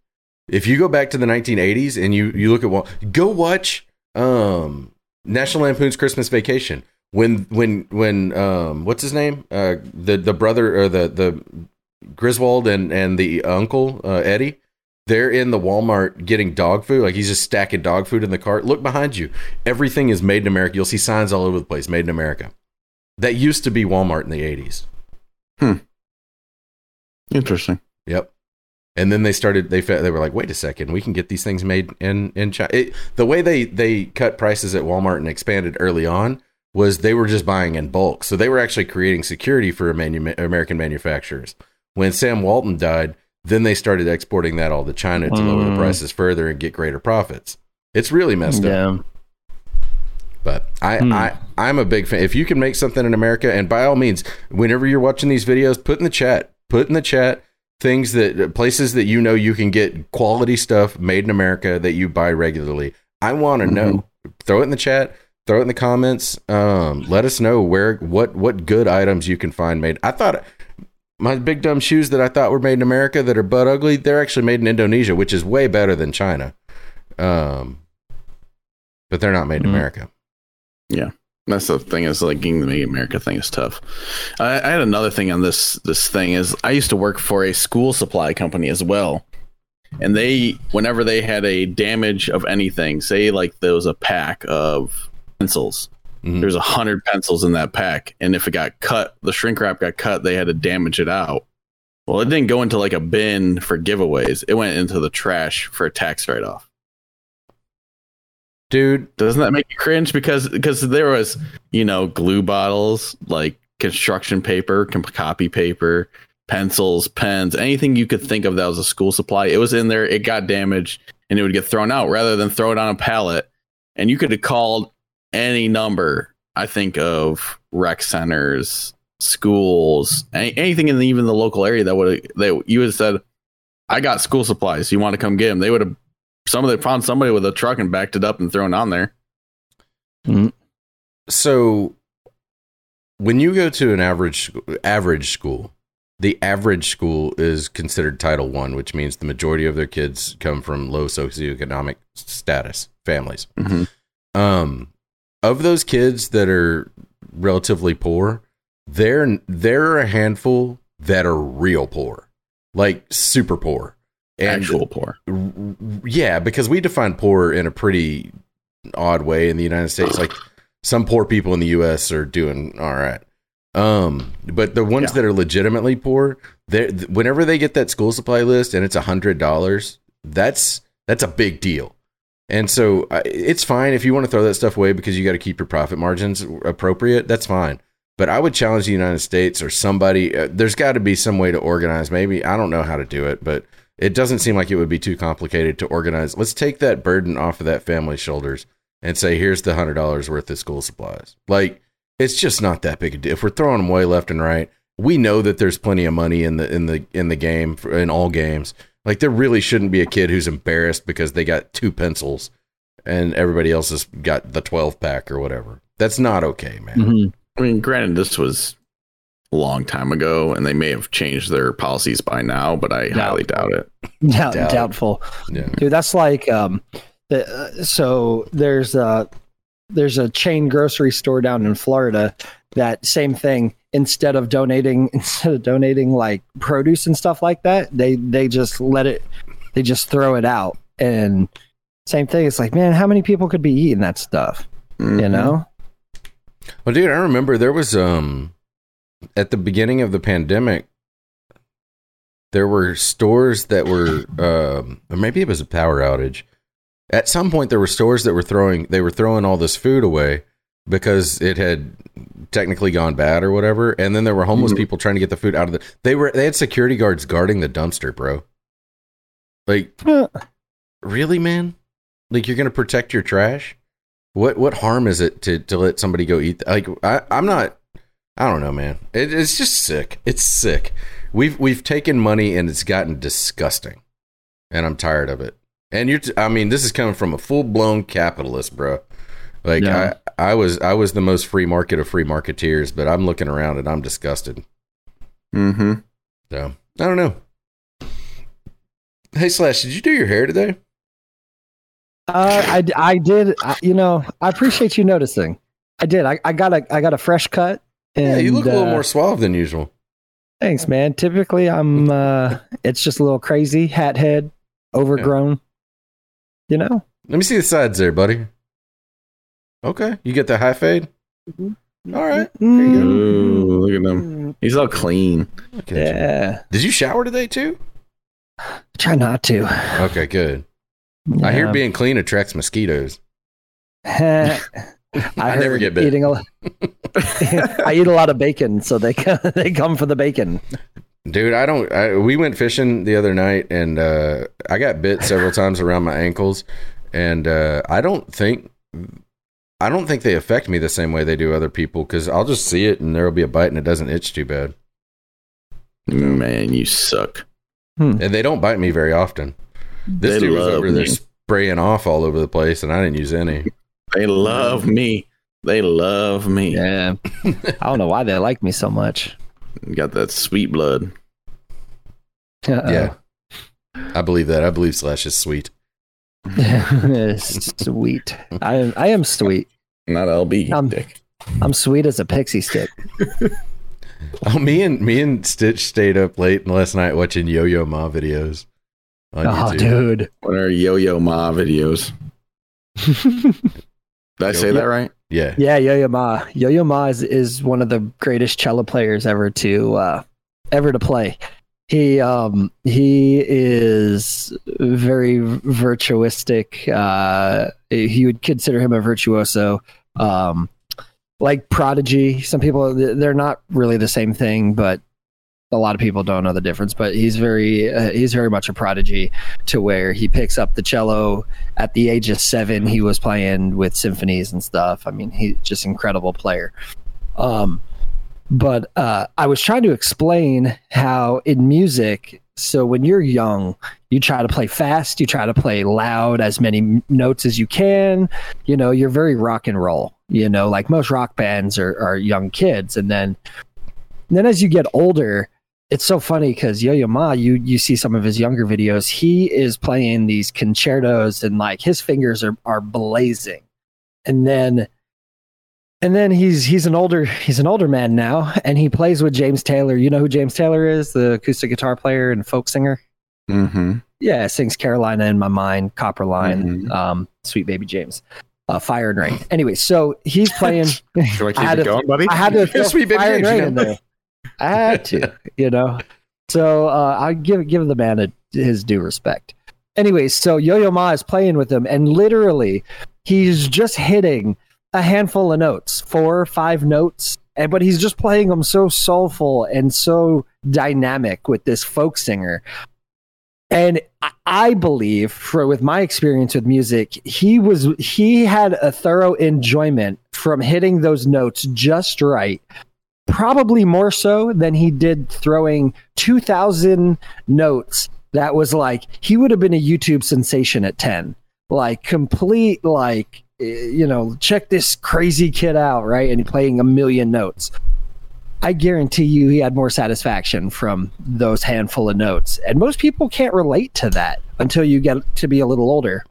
If you go back to the 1980s and you you look at Wal, go watch um National Lampoon's Christmas Vacation. When when when um what's his name? Uh the the brother or the the Griswold and and the uncle uh, Eddie, they're in the Walmart getting dog food. Like he's just stacking dog food in the cart. Look behind you. Everything is made in America. You'll see signs all over the place, made in America. That used to be Walmart in the 80s. Hmm. Interesting. Yep. And then they started. They they were like, wait a second, we can get these things made in in China. It, the way they they cut prices at Walmart and expanded early on was they were just buying in bulk, so they were actually creating security for manu- American manufacturers. When Sam Walton died, then they started exporting that all to China to lower the Mm. prices further and get greater profits. It's really messed up. But I, Hmm. I, I'm a big fan. If you can make something in America, and by all means, whenever you're watching these videos, put in the chat, put in the chat things that places that you know you can get quality stuff made in America that you buy regularly. I want to know. Throw it in the chat. Throw it in the comments. Um, let us know where what what good items you can find made. I thought my big dumb shoes that I thought were made in America that are butt ugly, they're actually made in Indonesia, which is way better than China. Um, but they're not made in Mhm. America. Yeah. That's the thing is like getting the Make America thing is tough. I, I had another thing on this this thing is I used to work for a school supply company as well, and they whenever they had a damage of anything, say like there was a pack of pencils, Mhm. there's a hundred pencils in that pack, and if it got cut, the shrink wrap got cut, they had to damage it out. Well, it didn't go into like a bin for giveaways; it went into the trash for a tax write off. Dude, Doesn't that make you cringe? Because because there was you know glue bottles, like construction paper, copy paper, pencils, pens, anything you could think of that was a school supply. It was in there. It got damaged, and it would get thrown out rather than throw it on a pallet. And you could have called any number. I think of rec centers, schools, any, anything in the, even the local area that would they you would have said, "I got school supplies. You want to come get them?" They would have. Some of them found somebody with a truck and backed it up and thrown on there. so when you go to an average average school, the average school is considered Title One, which means the majority of their kids come from low socioeconomic status families. Mhm. Um, of those kids that are relatively poor, there there are a handful that are real poor, like super poor, and Actual poor. Yeah, because we define poor in a pretty odd way in the United States. Like some poor people in the U.S. are doing all right, um, but the ones Yeah. that are legitimately poor, they whenever they get that school supply list and it's a hundred dollars, that's that's a big deal. And so it's fine if you want to throw that stuff away because you got to keep your profit margins appropriate. That's fine. But I would challenge the United States or somebody. Uh, there's got to be some way to organize. Maybe I don't know how to do it, but it doesn't seem like it would be too complicated to organize. Let's take that burden off of that family's shoulders and say, here's the hundred dollars worth of school supplies. Like it's just not that big a deal. If we're throwing them away left and right, we know that there's plenty of money in the in the in the game for, in all games. Like there really shouldn't be a kid who's embarrassed because they got two pencils and everybody else has got the 12 pack or whatever. That's not okay, man. Mhm. I mean, granted, this was a long time ago, and they may have changed their policies by now, but I highly doubt it. Doubt, Doubt. doubtful. Yeah. Dude, that's like um, the, uh, so there's a there's a chain grocery store down in Florida that same thing. Instead of donating, instead of donating like produce and stuff like that, they they just let it, they just throw it out. And same thing. It's like, man, how many people could be eating that stuff? You Mhm. know? Well, dude, I remember there was um at the beginning of the pandemic there were stores that were um or maybe it was a power outage. At some point there were stores that were throwing they were throwing all this food away because it had technically gone bad or whatever. And then there were homeless Mhm. people trying to get the food out of the. They were they had security guards guarding the dumpster, bro. Like really, man? Like you're gonna protect your trash? What what harm is it to to let somebody go eat? Like I I'm not. I don't know, man. It, it's just sick. It's sick. We've we've taken money and it's gotten disgusting, and I'm tired of it. And you're, t- I mean, this is coming from a full blown capitalist, bro. Like Yeah. I, I was, I was the most free market of free marketeers, but I'm looking around and I'm disgusted. Mm-hmm. So I don't know. Hey Slash, did you do your hair today? Uh, I, I did. I, you know, I appreciate you noticing. I did. I, I got a I got a fresh cut. And, yeah, you look a little uh, more suave than usual. Thanks, man. Typically, I'm. uh It's just a little crazy, hat head, overgrown. You know. Let me see the sides there, buddy. Okay, you get the high fade. All right, there you go. Ooh, look at him. He's all clean. Look at you. Yeah. Did you shower today too? Try not to. Okay, good. I hear being clean attracts mosquitoes. I, I never get bit. Eating a, I eat a lot of bacon, so they come, they come for the bacon. Dude, I don't. I, we went fishing the other night, and uh, I got bit several times around my ankles, and uh, I don't think, I don't think they affect me the same way they do other people. Because I'll just see it, and there'll be a bite, and it doesn't itch too bad. Man, you suck. Hmm. And they don't bite me very often. This They dude was love over there me. spraying off all over the place, and I didn't use any. They love me. They love me. Yeah. I don't know why they like me so much. You Got that sweet blood. Uh-oh. Yeah, I believe that. I believe Slash is sweet. sweet. I am. I am sweet. Not LB. Um, dick. I'm sweet as a pixie stick. Oh, me and me and Stitch stayed up late last night watching Yo Yo Ma videos. On Oh, YouTube. dude. What are Yo Yo Ma videos? Did I say Yo- that right? Yeah, Yeah, Yo-Yo Ma. Yo-Yo Ma is, is one of the greatest cello players ever to uh, ever to play. He um he is very virtuistic. Uh, he would consider him a virtuoso. Um, like prodigy. Some people they're not really the same thing, but a lot of people don't know the difference. But he's very uh, he's very much a prodigy to where he picks up the cello at the age of seven, he was playing with symphonies and stuff. I mean, he's just an incredible player. Um, but uh, I was trying to explain how in music, so when you're young, you try to play fast, you try to play loud, as many notes as you can. You know, you're very rock and roll. You know, like most rock bands are, are young kids, and then then as you get older, it's so funny because Yo Yo Ma, you you see some of his younger videos. He is playing these concertos and like his fingers are are blazing, and then and then he's he's an older he's an older man now, and he plays with James Taylor. You know who James Taylor is, the acoustic guitar player and folk singer. Mm-hmm. Yeah, sings Carolina in my mind, Copper Line, Mhm. um, Sweet Baby James, uh, Fire and Rain. Anyway, so he's playing. Do I keep I had it to- going, buddy? I had to throw Sweet Baby Fire James, Rain in there. I had to, you know. So uh, I give give the man a, his due respect. Anyway, so Yo Yo Ma is playing with him, and literally, he's just hitting a handful of notes, four or five notes, and but he's just playing them so soulful and so dynamic with this folk singer. And I- believe, for with my experience with music, he was he had a thorough enjoyment from hitting those notes just right probably more so than he did throwing 2000 notes that was like he would have been a youtube sensation at 10 like complete like you know check this crazy kid out right and playing a million notes i guarantee you he had more satisfaction from those handful of notes and most people can't relate to that until you get to be a little older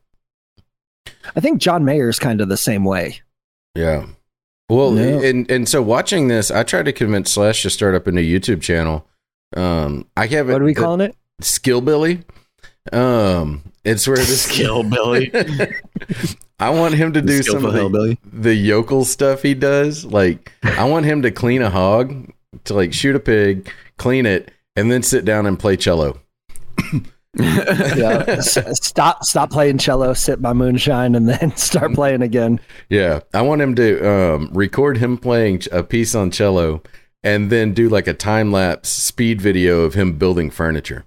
i think john Mayer's kind of the same way Yeah. Well, No. and and so watching this, I tried to convince Slash to start up a new YouTube channel. Um, I haven't. what are we calling it Skillbilly. Um, it's where this Skill Billy. I want him to do some of the, the yokel stuff he does. Like, I want him to clean a hog, to like shoot a pig, clean it, and then sit down and play cello. yeah. Stop stop playing cello, sip my moonshine, and then start playing again. Yeah, I want him to um, record him playing a piece on cello, and then do like a time lapse speed video of him building furniture.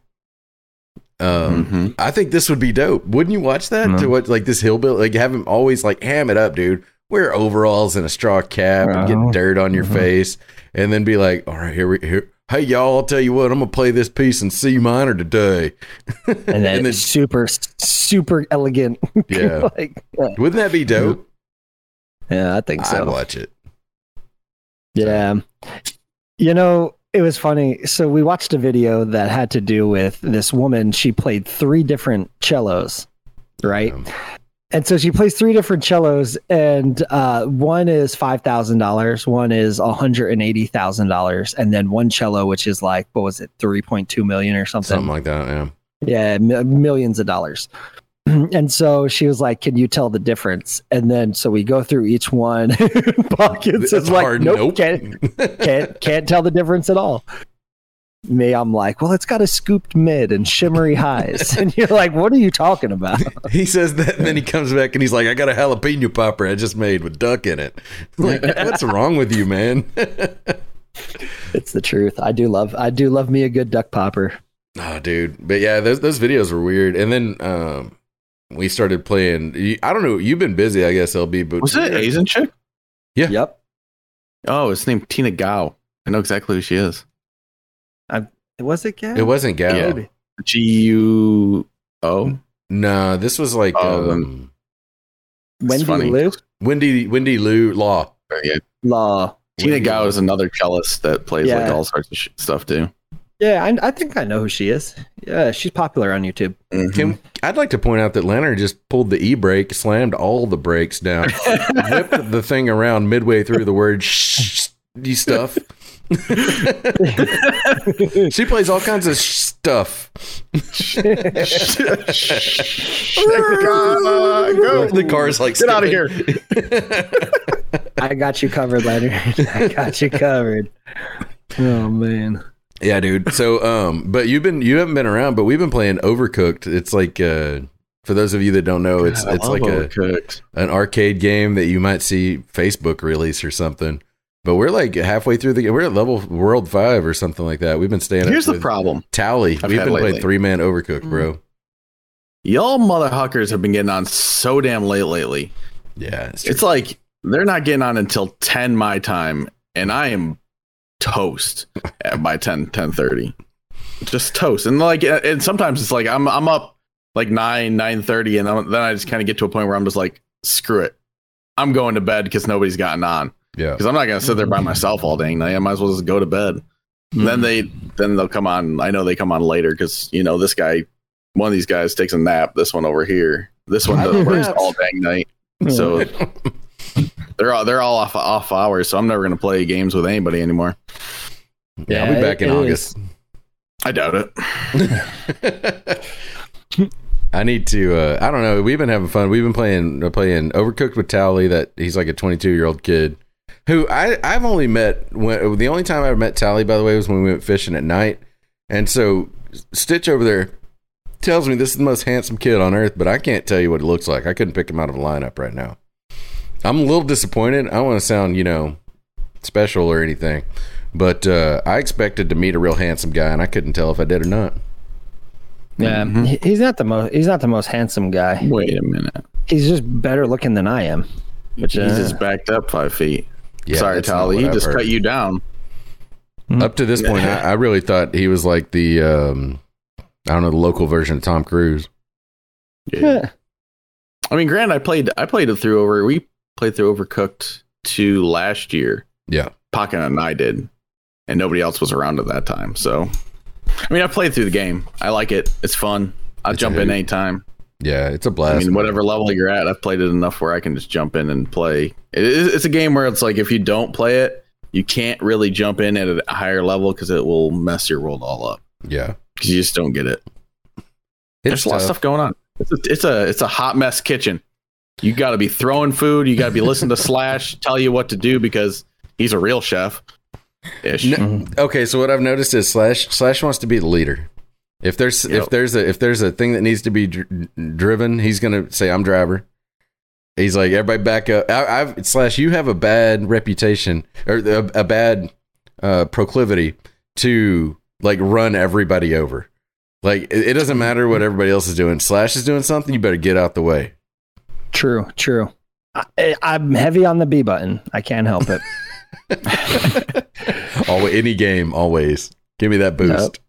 Um, Mhm. I think this would be dope. Wouldn't you watch that? To what like this hillbilly, like have him always like ham it up, dude. Wear overalls and a straw cap and Oh. get dirt on your Mhm. face, and then be like, "All right, here we here. Hey y'all, I'll tell you what, I'm gonna play this piece in C minor today." And then, And then- super super elegant. Yeah. like, yeah. Wouldn't that be dope? yeah, I think I'd so. watch it. Yeah. You know, it was funny. So we watched a video that had to do with this woman. She played three different cellos, right? Um, And so she plays three different cellos, and uh, one is five thousand dollars, one is one hundred and eighty thousand dollars, and then one cello, which is like what was it, three point two million or something? something like that. Yeah. yeah, m- millions of dollars. And so she was like, "Can you tell the difference?" And then so we go through each one. Pockets is like. "Nope, Nope. can't can't can't tell the difference at all." Me, I'm like, "Well, it's got a scooped mid and shimmery highs," and you're like, "What are you talking about?" He says that, and then he comes back and he's like, "I got a jalapeno popper I just made with duck in it." Like, what's wrong with you, man? It's the truth. I do love I do love me a good duck popper. oh, dude. But yeah, those those videos were weird. And then um, we started playing. I don't know. You've been busy, I guess, LB. But Was it Asian chick? Yeah. Yep. Oh, it's named Tina Guo. I know exactly who she is. Was it Gab? It wasn't Gal. Yeah. G U O. No, this was like Oh, then- um, Wendy funny. Lou Wendy Wendy Lou Law. Yeah. Law. Tina Wendy Guo is another cellist that plays like all sorts of sh- stuff too. Yeah, I, I think I know who she is. Yeah, she's popular on YouTube. Mhm. Kim, I'd like to point out that Leonard just pulled the e brake, slammed all the brakes down, whipped the thing around midway through the word shh stuff. she plays all kinds of sh- stuff. Go. The car's like Get out of here. I got you covered, Leonard. I got you covered. Oh man. Yeah, dude. So, um, but you've been you haven't been around, but we've been playing Overcooked. It's like uh, for those of you that don't know, it's I it's love like a Overcooked. an arcade game that you might see Facebook release or something. But we're like halfway through the we're at level world five or something like that. We've been staying. Here's the problem. Tally. I've We've been lately. playing three man Overcooked, bro. Y'all motherfuckers have been getting on so damn late lately. Yeah, it's. It's like they're not getting on until 10 my time, and I am toast by 10, 10 30 Just toast. And like and sometimes it's like I'm I'm up like 9, 9 30 and then I just kind of get to a point where I'm just like, screw it. I'm going to bed because nobody's gotten on. yeah. Because I'm not gonna sit there by mm. myself all dang night. I might as well just go to bed. Mm. Then they then they'll come on. I know they come on later because you know this guy, one of these guys takes a nap. This one over here. This one I does works all dang night. So they're all they're all off off hours. So I'm never gonna play games with anybody anymore. Yeah, I'll be Yeah, back in it August. I doubt it. I need to. Uh, I don't know. We've been having fun. We've been playing uh, playing Overcooked with Tally. That he's like a 22 year old kid who I I've only met when the only time I ever met Tally by the way was when we went fishing at night. And so Stitch over there tells me this is the most handsome kid on earth, but I can't tell you what he looks like. I couldn't pick him out of a lineup right now. I'm a little disappointed. I don't want to sound you know special or anything, but uh, I expected to meet a real handsome guy, and I couldn't tell if I did or not. Yeah, Mhm. he's not the most he's not the most handsome guy. Wait a minute. He's just better looking than I am. Which He's uh, just backed up five feet. Yeah, Sorry, that's not Tally. what He I've just heard. cut you down. Up to this point, I, I really thought he was like the um, I don't know the local version of Tom Cruise. yeah. I mean, granted, I played I played it through over. We played through Overcooked two last year. Yeah, Pocket and I did, and nobody else was around at that time. So, I mean, I played through the game. I like it. It's fun. It's jump in anytime. yeah, it's a blast. I mean, whatever level you're at, I've played it enough where I can just jump in and play. It is, it's a game where it's like if you don't play it, you can't really jump in at a higher level because it will mess your world all up yeah, because you just don't get it. it's There's a lot of stuff going on. It's a, it's a it's a hot mess kitchen. You got to be throwing food. You got to be listening to Slash tell you what to do because he's a real chef. Ish. No- okay, so what I've noticed is Slash Slash wants to be the leader. If there's Yep. if there's a if there's a thing that needs to be dr- driven, he's gonna say I'm driver. He's like everybody back up. I, I've slash you have a bad reputation or a, a bad uh, proclivity to like run everybody over. Like it, it doesn't matter what everybody else is doing. Slash is doing something. You better get out the way. True, true. I, I'm heavy on the B button. I can't help it. Always, any game, always give me that boost.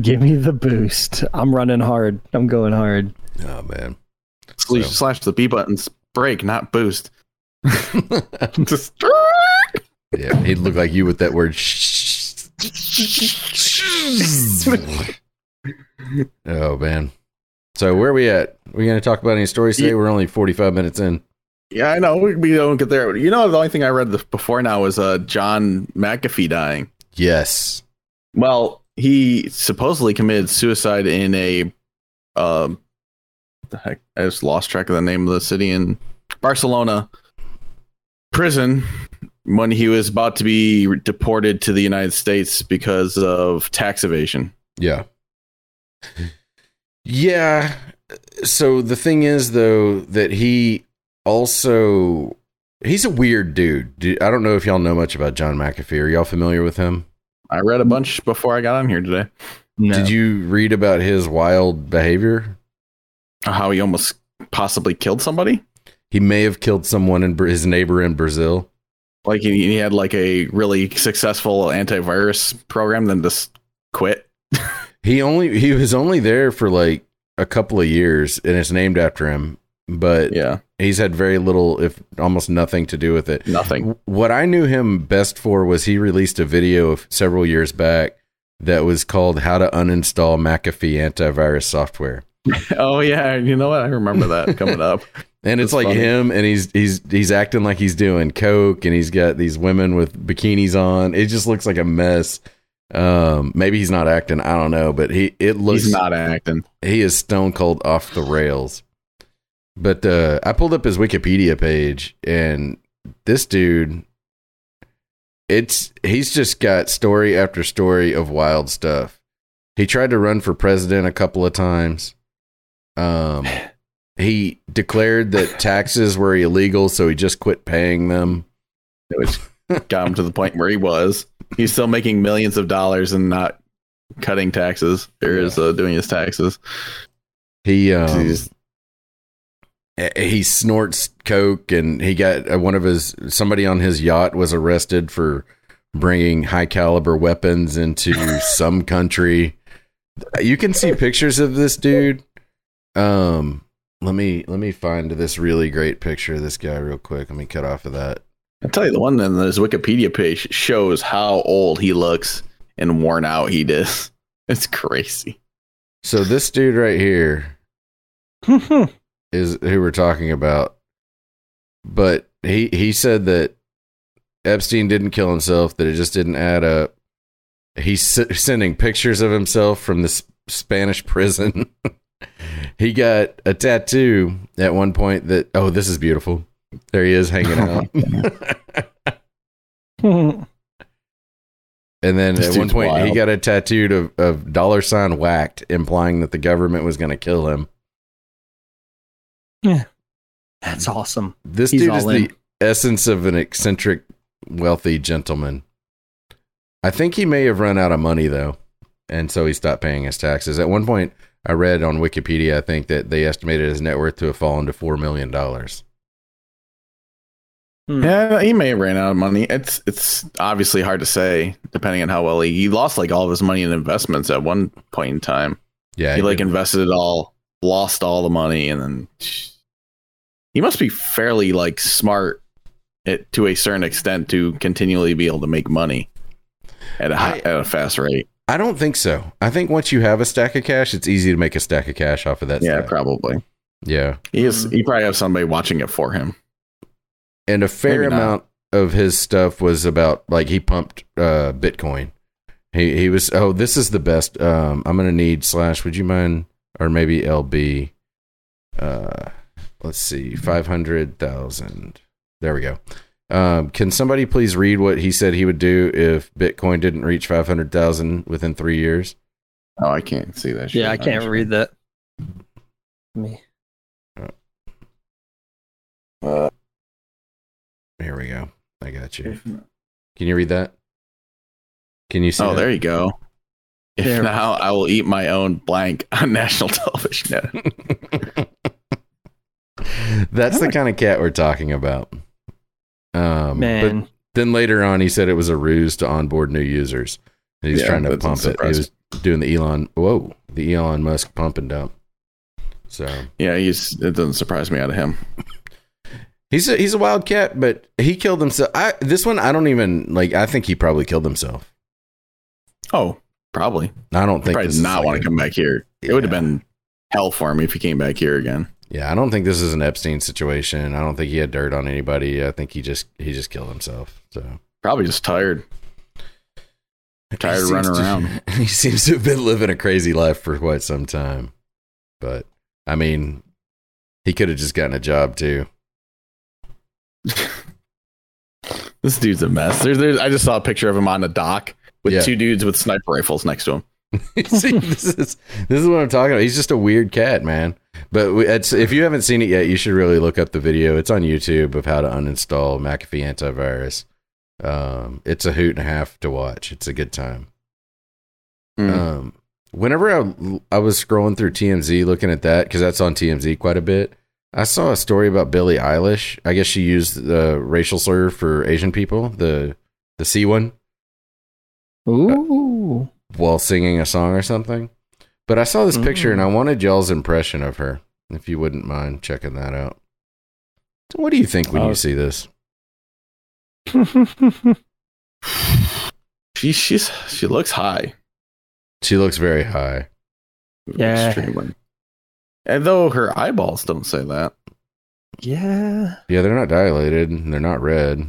Give me the boost. I'm running hard. I'm going hard. Oh man. Slash, So- slash the B buttons break, not boost. Just Yeah, he'd look like you with that word. oh man. So where are we at? we going to talk about any stories today? Yeah. We're only forty-five minutes in. yeah, I know we, we don't get there. You know, the only thing I read before now was uh, John McAfee dying. Yes. Well, he supposedly committed suicide in a the heck I just lost track of the name of the city in Barcelona prison when he was about to be deported to the United States because of tax evasion. Yeah. Yeah. So the thing is, though, that he also he's a weird dude. I don't know if y'all know much about John McAfee. Are y'all familiar with him? I read a bunch before I got on here today. No. Did you read about his wild behavior? How he almost possibly killed somebody. He may have killed someone in his neighbor in Brazil. Like he, he had like a really successful antivirus program, then just quit. He only he was only there for like a couple of years, and it's named after him. But Yeah, he's had very little, if almost nothing, to do with it. nothing. What I knew him best for was he released a video of several years back that was called "How to Uninstall McAfee Antivirus Software," Oh yeah, you know what? I remember that coming up. and it's That's like funny. him, and he's he's he's acting like he's doing coke, and he's got these women with bikinis on. It just looks like a mess. Um, maybe he's not acting. I don't know, but he it looks He's not acting. he is stone cold off the rails. But uh, I pulled up his Wikipedia page, and this dude, it's he's just got story after story of wild stuff. He tried to run for president a couple of times. Um, he declared that taxes were illegal, so he just quit paying them. It was got him to the point where he was. He's still making millions of dollars and not cutting taxes. Or is uh, doing his taxes. He um, He's- he snorts coke and he got uh, one of his somebody on his yacht was arrested for bringing high caliber weapons into some country you can see pictures of this dude um let me let me find this really great picture of this guy real quick let me cut off of that I'll tell you the one in his Wikipedia page shows how old he looks and worn out he is. It's crazy. so this dude right here is who we're talking about. But he he said that Epstein didn't kill himself; that it just didn't add up. He's s- sending pictures of himself from this Spanish prison. he got a tattoo at one point that oh, this is beautiful. There he is hanging out. And then This at one dude's point, he got a tattooed of, of dollar sign whacked, implying that the government was going to kill him. Yeah, that's awesome. This He's dude is all the essence of an eccentric, wealthy gentleman. I think he may have run out of money though, and so he stopped paying his taxes. At one point, I read on Wikipedia, I think that they estimated his net worth to have fallen to four million dollars. Hmm. Yeah, he may have ran out of money. It's it's obviously hard to say, depending on how well he he lost like all of his money in investments at one point in time. Yeah, he like did. invested it all, lost all the money, and then he must be fairly like smart it, to a certain extent to continually be able to make money at a high, I- at a fast rate. I don't think so. I think once you have a stack of cash, it's easy to make a stack of cash off of that. Yeah, stack. probably. yeah. He is. He probably has somebody watching it for him. And a fair Maybe not. amount of his stuff was about like he pumped uh bitcoin he he was oh this is the best um i'm gonna need slash would you mind or maybe lb uh let's see 500000 there we go um can somebody please read what he said he would do if bitcoin didn't reach 500000 within three years Oh, I can't see that. Shit. Yeah, I can't read that. Me. Uh, Here we go. I got you. Can you read that? Can you see? oh, that? there you go. If There. now I will eat my own blank on national television. That's the kind of cat we're talking about. Um, Man. But then later on, he said it was a ruse to onboard new users. And he's Yeah, trying to pump it. He was doing the Elon. Whoa, the Elon Musk pump and dump. So yeah, he's. It doesn't surprise me out of him. He's a, he's a wild cat, but he killed himself. I this one I don't even like. I think he probably killed himself. Oh, probably. I don't think Probably does not like want to come back here. It would have been hell for him if he came back here again. Yeah, I don't think this is an Epstein situation. I don't think he had dirt on anybody. I think he just he just killed himself. So Probably just tired. Tired of running to- around. He seems to have been living a crazy life for quite some time. But I mean, he could have just gotten a job too. This dude's a mess. There's, there's, I just saw a picture of him on a dock with Yeah. two dudes with sniper rifles next to him. See, this is this is what I'm talking about. He's just a weird cat, man. But we, it's, if you haven't seen it yet, you should really look up the video. It's on YouTube of how to uninstall McAfee antivirus. Um, it's a hoot and a half to watch. It's a good time. Hmm. Um, whenever I, I was scrolling through TMZ looking at that, because that's on TMZ quite a bit, I saw a story about Billie Eilish. I guess she used the racial slur for Asian people, the the C one, Ooh. Uh, while singing a song or something. But I saw this picture and I mm. wanted y'all's impression of her, if you wouldn't mind checking that out. So what do you think when Oh. you see this? She she's she looks high. She looks very high. Yeah. Extremely. And though her eyeballs don't say that, yeah. Yeah, they're not dilated. They're not red.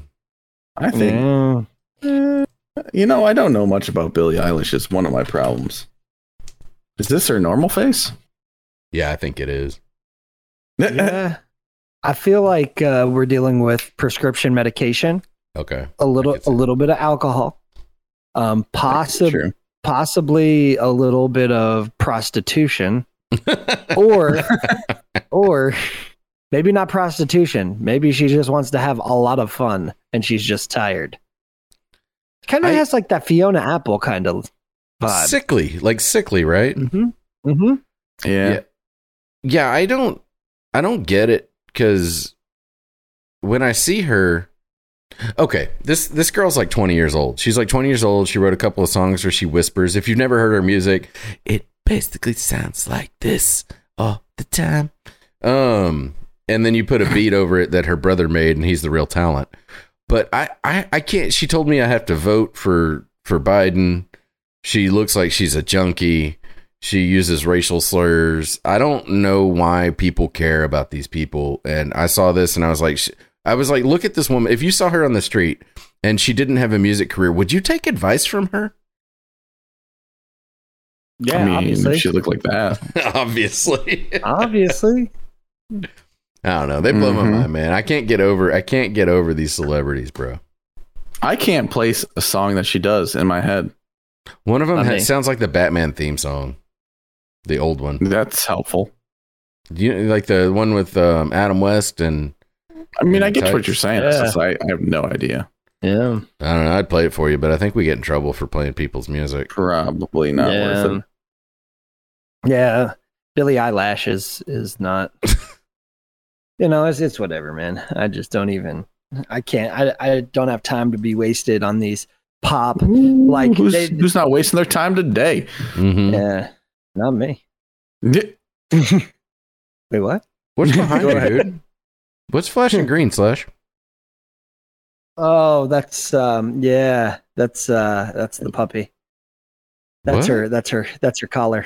I think Yeah. eh, you know I don't know much about Billie Eilish. It's one of my problems. Is this her normal face? Yeah, I think it is. Yeah. I feel like uh, we're dealing with prescription medication, Okay. a little, a little bit of alcohol, um, possibly, possibly a little bit of prostitution, or, or maybe not prostitution. Maybe she just wants to have a lot of fun and she's just tired. Kind of has like that Fiona Apple kind of vibe. sickly, like sickly, right? Mm-hmm. Mm-hmm. Yeah. Yeah. Yeah, I don't I don't get it cuz when I see her Okay, this this girl's like 20 years old. She's like 20 years old. She wrote a couple of songs where she whispers. If you've never heard her music, it basically sounds like this all the time. Um and then you put a beat over it that her brother made and he's the real talent. But I I I can't she told me I have to vote for for Biden. She looks like she's a junkie. She uses racial slurs. I don't know why people care about these people. And I saw this and I was like, I was like, look at this woman. If you saw her on the street and she didn't have a music career, would you take advice from her? Yeah, I mean, obviously. she looked like that. Obviously. obviously. I don't know. They blow Mhm. my mind, man. I can't get over. I can't get over these celebrities, bro. I can't place a song that she does in my head. One of them Not sounds like the Batman theme song, the old one. That's helpful. You like the one with um, Adam West and I mean, I Yeah, get what you're saying. Yeah. just I, I have no idea. Yeah. I don't know. I'd play it for you, but I think we get in trouble for playing people's music. Probably not yeah. worth it. Yeah. Billy Eyelash is is not you know, it's it's whatever, man. I just don't even I can't I I don't have time to be wasted on these pop like who's, they- who's not wasting their time today? hmm Yeah. Not me. Wait, what? What's behind you, dude? What's flashing green, Slash? Oh, that's um yeah, that's uh that's the puppy. That's What? her that's her that's her collar.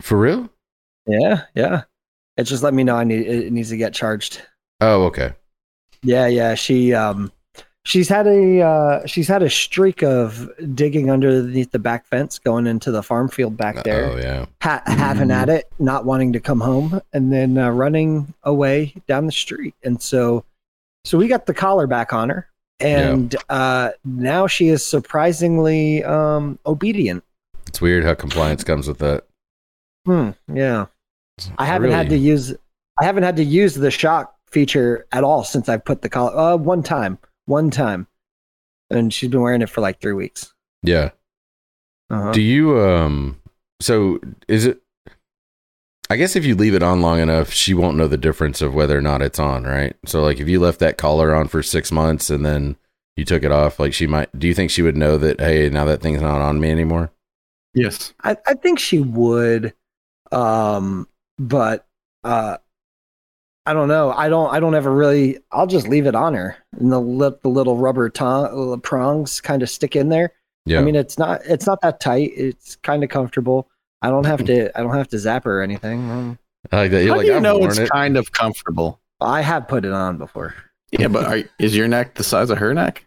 For real? Yeah, yeah. It just let me know I need it needs to get charged. Oh, okay. Yeah, yeah. She um she's had a uh she's had a streak of digging underneath the back fence going into the farm field back there. Oh, yeah. Ha- having at it, not wanting to come home and then uh, running away down the street. And so so we got the collar back on her and uh now she is surprisingly um obedient. It's weird how compliance comes with that. Hmm, yeah. I haven't had to use I haven't had to use the shock feature at all since I've put the collar uh one time. One time. And she's been wearing it for like three weeks. Yeah. Uh-huh. Do you um so is it I guess if you leave it on long enough, she won't know the difference of whether or not it's on, right? So like if you left that collar on for 6 months and then you took it off, like she might do you think she would know that hey, now that thing's not on me anymore? Yes. I, I think she would. Um but uh I don't know. I don't. I don't ever really. I'll just leave it on her, and the li- the little rubber tong- prongs kind of stick in there. Yeah. I mean, it's not. It's not that tight. It's kind of comfortable. I don't have to. I don't have to zap her or anything. Um, I like that. You're How like do you I've know it's it. kind of comfortable? I have put it on before. Yeah, but are, is your neck the size of her neck?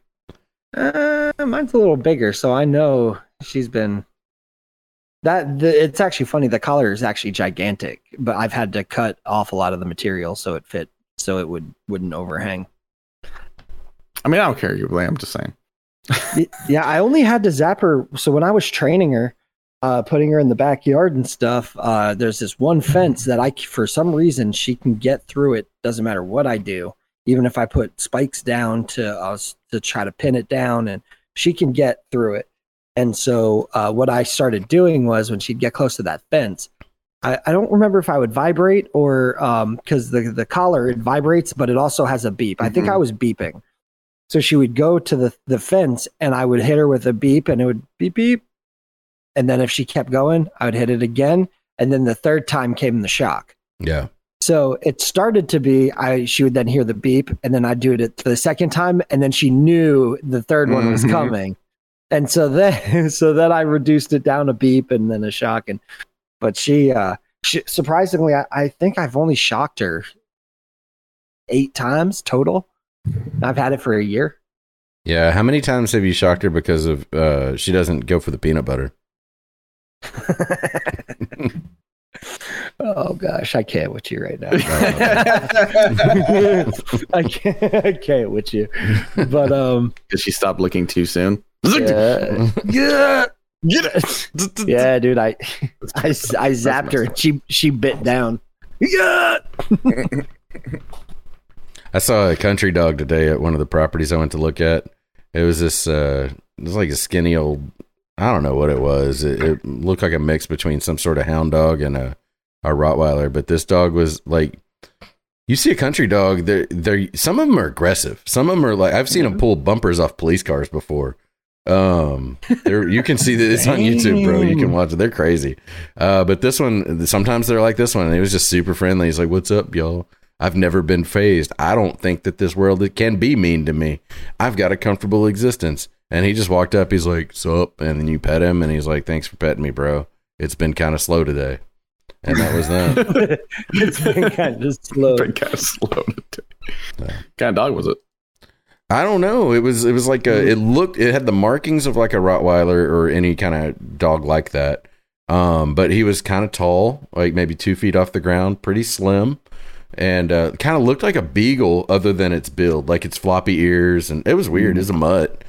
Uh, mine's a little bigger, so I know she's been. That the, it's actually funny. The collar is actually gigantic, but I've had to cut off a lot of the material so it fit, so it would wouldn't overhang. I mean, I don't care. You, I'm just saying. Yeah, I only had to zap her. So when I was training her, uh, putting her in the backyard and stuff, uh, there's this one fence that I, for some reason, she can get through it. Doesn't matter what I do, even if I put spikes down to uh, to try to pin it down, and she can get through it. And so uh, what I started doing was when she'd get close to that fence, I, I don't remember if I would vibrate or because the the collar it vibrates, but it also has a beep. I think. I was beeping. So she would go to the, the fence and I would hit her with a beep and it would beep beep. And then if she kept going, I would hit it again. And then the third time came the shock. Yeah. So it started to be I she would then hear the beep and then I'd do it for the second time and then she knew the third one was Mhm. coming. And so then so then I reduced it down a beep and then a shock and but she uh she, surprisingly I, I think I've only shocked her eight times total. I've had it for a year. Yeah. How many times have you shocked her because of uh she doesn't go for the peanut butter? Oh gosh, I can't with you right now. I can't, I can't with you. But um, Did she stop looking too soon? yeah, yeah, Get yeah, dude. I, I, I zapped her. She, she bit down. Yeah. I saw a country dog today at one of the properties I went to look at. It was this uh it was like a skinny old I don't know what it was. It, it looked like a mix between some sort of hound dog and a a Rottweiler, but this dog was like you see a country dog, they're, they're some of them are aggressive. Some of them are like I've seen them pull bumpers off police cars before. Um, you can see this on YouTube, bro. You can watch it. They're crazy. Uh, but this one, sometimes they're like this one. And he was just super friendly. He's like, "What's up, y'all? I've never been phased. I don't think that this world can be mean to me. I've got a comfortable existence." And he just walked up. He's like, "Sup?" And then you pet him, and he's like, "Thanks for petting me, bro. It's been kind of slow today." And that was that. it's been kind of slow. Pretty kind of slow. Yeah. What kind of dog was it? I don't know. It was it was like a it looked it had the markings of like a Rottweiler or any kind of dog like that. Um, but he was kind of tall, like maybe two feet off the ground, pretty slim, and uh, kind of looked like a beagle, other than its build, like its floppy ears, and it was weird. It was a mutt,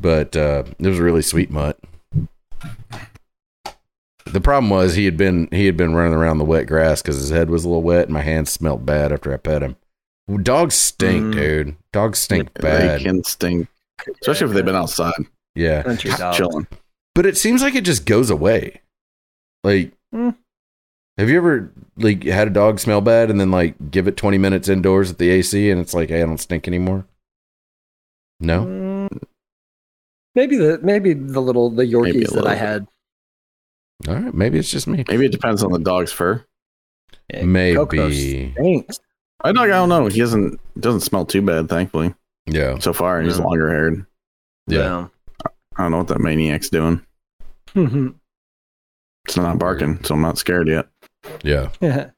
but uh, it was a really sweet mutt. The problem was he had been he had been running around the wet grass because his head was a little wet, and my hands smelled bad after I pet him. Dogs stink, Mm. dude. Dogs stink They bad. They can stink, especially if they've been outside Yeah. Chilling. But it seems like it just goes away. Like Hmm. have you ever like had a dog smell bad and then like give it 20 minutes indoors at the AC and it's like, hey, I don't stink anymore? No? Mm, Maybe the maybe the little the Maybe a Yorkies that little I had. All right, maybe it's just me. Maybe it depends on the dog's fur. Yeah, Maybe. Coco stinks. My dog, I don't know. He doesn't doesn't smell too bad, thankfully, Yeah. so far. And he's Yeah. longer haired. Yeah. I don't know what that maniac's doing. Yeah. It's not barking, so I'm not scared yet. Yeah. Yeah.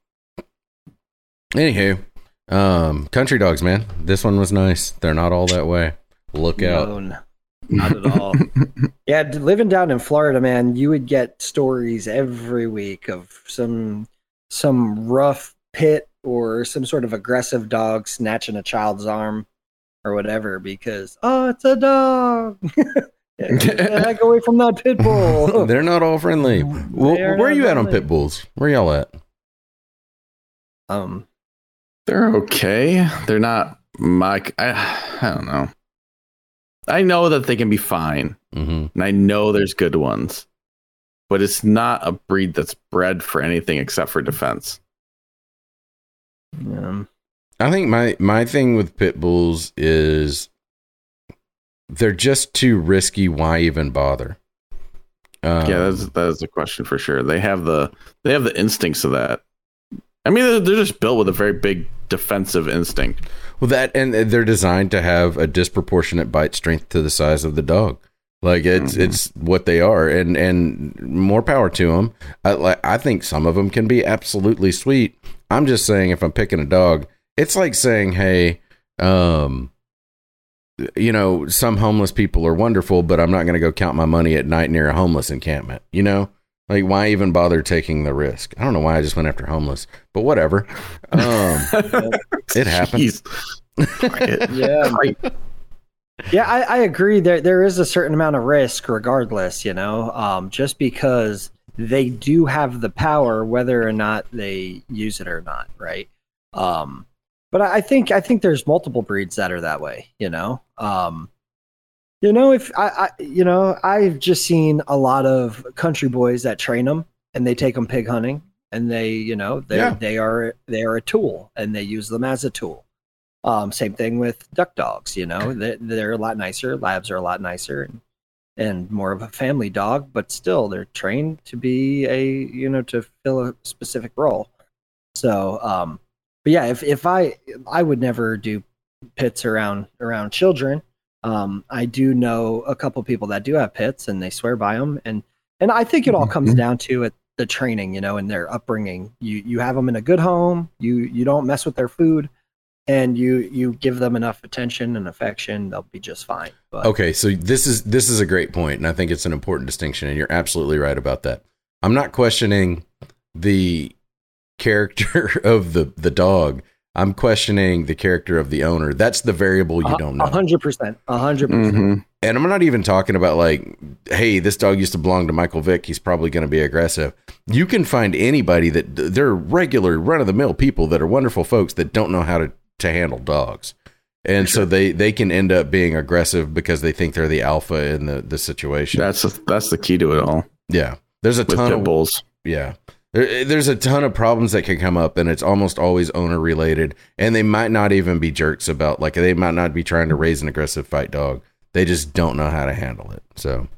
Anywho, um, country dogs, man. This one was nice. They're not all that way. Look out. No, n- not at all. yeah, living down in Florida, man, you would get stories every week of some some rough pit or some sort of aggressive dog snatching a child's arm or whatever because oh, it's a dog. Get the heck away from that pit bull. They're not all friendly. Well, where are not you at on pit bulls? Where y'all at? um, They're okay. They're not my. I, I don't know. I know that they can be fine, hmm and I know there's good ones, but it's not a breed that's bred for anything except for defense. um, I think my my thing with pit bulls is they're just too risky. Why even bother? Um, yeah, that's that is the question for sure. They have the they have the instincts of that. I mean, they're, they're just built with a very big defensive instinct. Well, that and they're designed to have a disproportionate bite strength to the size of the dog. Like it's Mhm. it's what they are, and and more power to them. I like I think some of them can be absolutely sweet. I'm just saying, if I'm picking a dog, it's like saying, hey, um, you know, some homeless people are wonderful, but I'm not going to go count my money at night near a homeless encampment. You know, like why even bother taking the risk? I don't know why I just went after homeless, but whatever. Um, it happened. Jeez. Fuck it. yeah, Right. yeah, I, I agree. There there is a certain amount of risk, regardless. You know, um, just because they do have the power, whether or not they use it or not, right? Um, but I I think I think there's multiple breeds that are that way. You know, um, you know, if I, I you know, I've just seen a lot of country boys that train them and they take them pig hunting, and they, you know, they Yeah. they are they are a tool and they use them as a tool. Um, same thing with duck dogs. You know, they're, they're a lot nicer. Labs are a lot nicer and and more of a family dog, but still they're trained to be a you know to fill a specific role. So, um, but yeah, if if I I would never do pits around around children. Um, I do know a couple people that do have pits and they swear by them, and and I think it all comes Mhm. down to it the training, you know, and their upbringing. You you have them in a good home. You you don't mess with their food and you you give them enough attention and affection, they'll be just fine. But Okay, so this is this is a great point, and I think it's an important distinction, and you're absolutely right about that. I'm not questioning the character of the the dog. I'm questioning the character of the owner. That's the variable you don't a know. hundred percent, a hundred percent. Mhm. And I'm not even talking about like, hey, this dog used to belong to Michael Vick. He's probably going to be aggressive. You can find anybody that they're regular, run of the mill people that are wonderful folks that don't know how to to handle dogs. And so they they can end up being aggressive because they think they're the alpha in the the situation. That's that's the key to it all Yeah. There's a with ton pit of bulls. yeah. There, eh, there's a ton of problems that can come up and it's almost always owner related and they might not even be jerks about like they might not be trying to raise an aggressive fight dog. They just don't know how to handle it. So,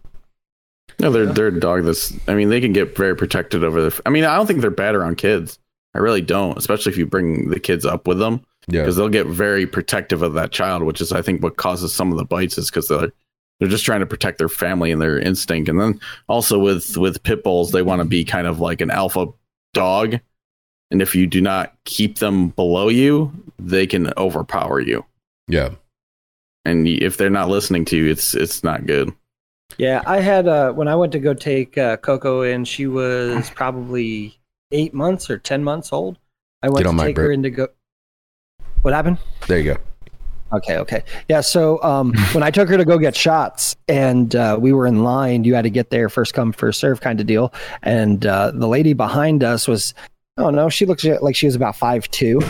No, they're they're a dog that's. I mean, they can get very protected over the. I mean, I don't think they're bad around kids. I really don't, especially if you bring the kids up with them, yeah. because they'll get very protective of that child, which is I think what causes some of the bites is because they're they're just trying to protect their family and their instinct, and then also with with pit bulls, they want to be kind of like an alpha dog, and if you do not keep them below you, they can overpower you, Yeah. and if they're not listening to you, it's it's not good. Yeah, I had uh, when I went to go take uh, Coco in, she was probably eight months or ten months old. I went Get on to mic, take her Brett. in to go. What happened? There you go. Okay, okay. Yeah, so um, when I took her to go get shots and uh, we were in line, you had to get there first come, first serve kind of deal. And uh, the lady behind us was, oh no, she looks like she was about five two,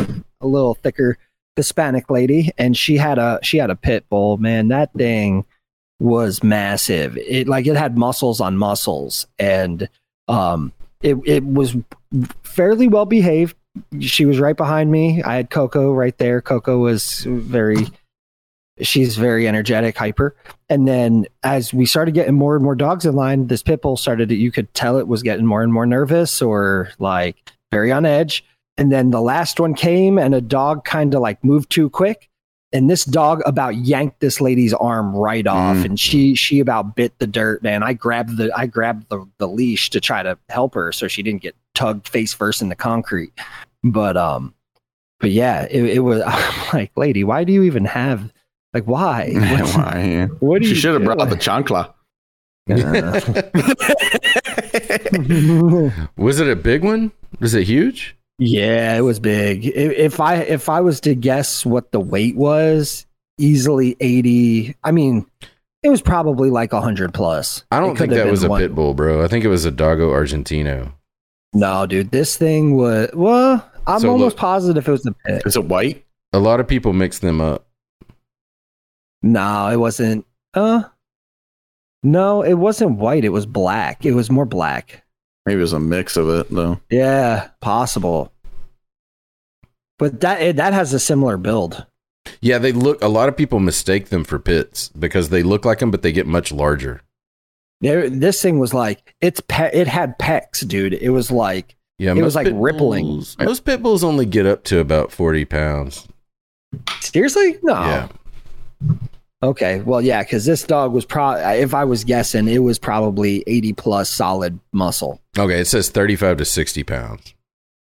a little thicker Hispanic lady, and she had a she had a pit bull. Man, that thing was massive. It like it had muscles on muscles, and um, it it was fairly well behaved she was right behind me. I had Coco right there. Coco was very, she's very energetic, hyper. And then as we started getting more and more dogs in line, this pit bull started to, you could tell it was getting more and more nervous or like very on edge. And then the last one came and a dog kind of like moved too quick. And this dog about yanked this lady's arm right off, Mm. and she she about bit the dirt. Man, I grabbed the I grabbed the, the leash to try to help her so she didn't get tugged face first in the concrete. But um, but yeah, it, it was I'm like, lady, why do you even have like why? Why? what do She you should have brought the chancla. Was it a big one? Was it huge? yeah, it was big. If, if I if I was to guess what the weight was, easily eighty. I mean, it was probably like hundred plus. I don't think that was a one- pit bull, bro. I think it was a Dogo Argentino. No, dude, this thing was well. I'm So almost look- positive it was the pit. Is it white? A lot of people mix them up. No, it wasn't. Uh, no, it wasn't white. It was black. It was more black. Maybe it was a mix of it though. Yeah, possible. But that it, that has a similar build. Yeah, they look. A lot of people mistake them for pits because they look like them, but they get much larger. There, this thing was like it's pe- it had pecs, dude. It was like Yeah, It was like pit rippling. bulls- most pit bulls only get up to about forty pounds. seriously no. Yeah, Okay, well, yeah, because this dog was probably, if I was guessing, it was probably eighty plus solid muscle. okay. It says thirty-five to sixty pounds.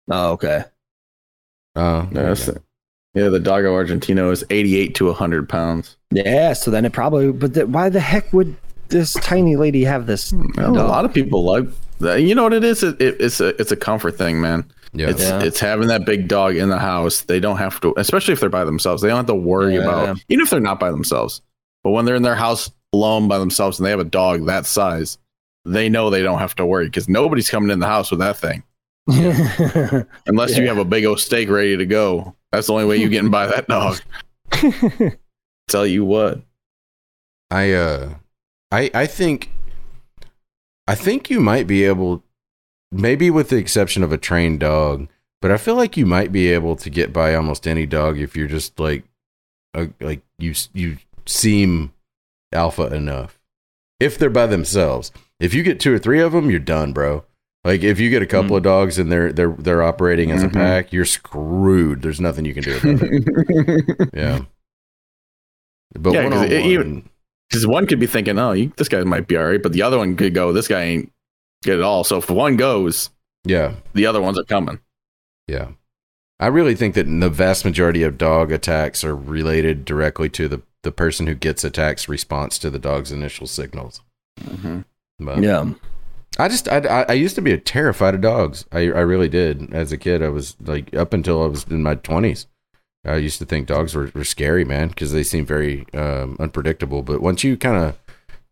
Oh, okay. Oh, Yeah, that's it. yeah, the Dogo Argentino is 88 to 100 pounds. Yeah, so then it probably. But the, why the heck would this tiny lady have this? Well, a lot of people like that. You know what it is? It, it, it's a it's a comfort thing, man. yeah. It's Yeah. it's having that big dog in the house. They don't have to, especially if they're by themselves. They don't have to worry Yeah. about even if they're not by themselves. But when they're in their house alone by themselves and they have a dog that size, they know they don't have to worry because nobody's coming in the house with that thing unless you have a big old steak ready to go. That's the only way you're getting by that dog. Tell you what. I uh I I think I think you might be able maybe with the exception of a trained dog, but I feel like you might be able to get by almost any dog if you're just like a, like you you seem alpha enough. If they're by themselves. If you get two or three of them, you're done, bro. Like if you get a couple Mm. of dogs and they're they're they're operating as Mhm. a pack, you're screwed. There's nothing you can do about it. Yeah. But Yeah, 'cause one-on-one- it- even- Because one could be thinking, oh, you, this guy might be all right, but the other one could go, this guy ain't good at all. So if one goes, yeah. the other ones are coming. Yeah. I really think that the vast majority of dog attacks are related directly to the, the person who gets attacks response to the dog's initial signals. Mm-hmm. But yeah. I just I, I, I used to be terrified of dogs. I, I really did. As a kid, I was like up until I was in my twenties. I used to think dogs were, were scary, man, because they seem very um, unpredictable. But once you kind of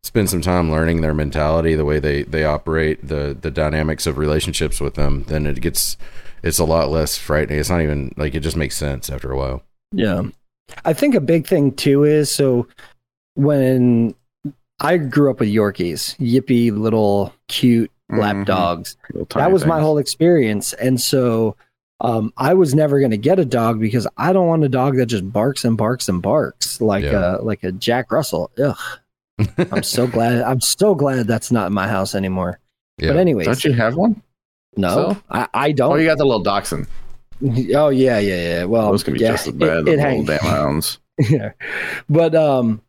spend some time learning their mentality, the way they, they operate, the the dynamics of relationships with them, then it gets it's a lot less frightening. It's not even like it just makes sense after a while. Yeah. I think a big thing too is so when I grew up with Yorkies, yippy little cute lap Mhm. dogs. Little tiny that was my whole experience. And so um, I was never going to get a dog because I don't want a dog that just barks and barks and barks like Yeah. a like a Jack Russell. Ugh. I'm so glad. I'm so glad that's not in my house anymore. Yeah. But anyways, Don't you have one? no, so? I, I don't. Oh, you got the little dachshund. Oh yeah, yeah, yeah. Well, Those can be yeah, just as bad. It, the it little damn hounds. yeah. But um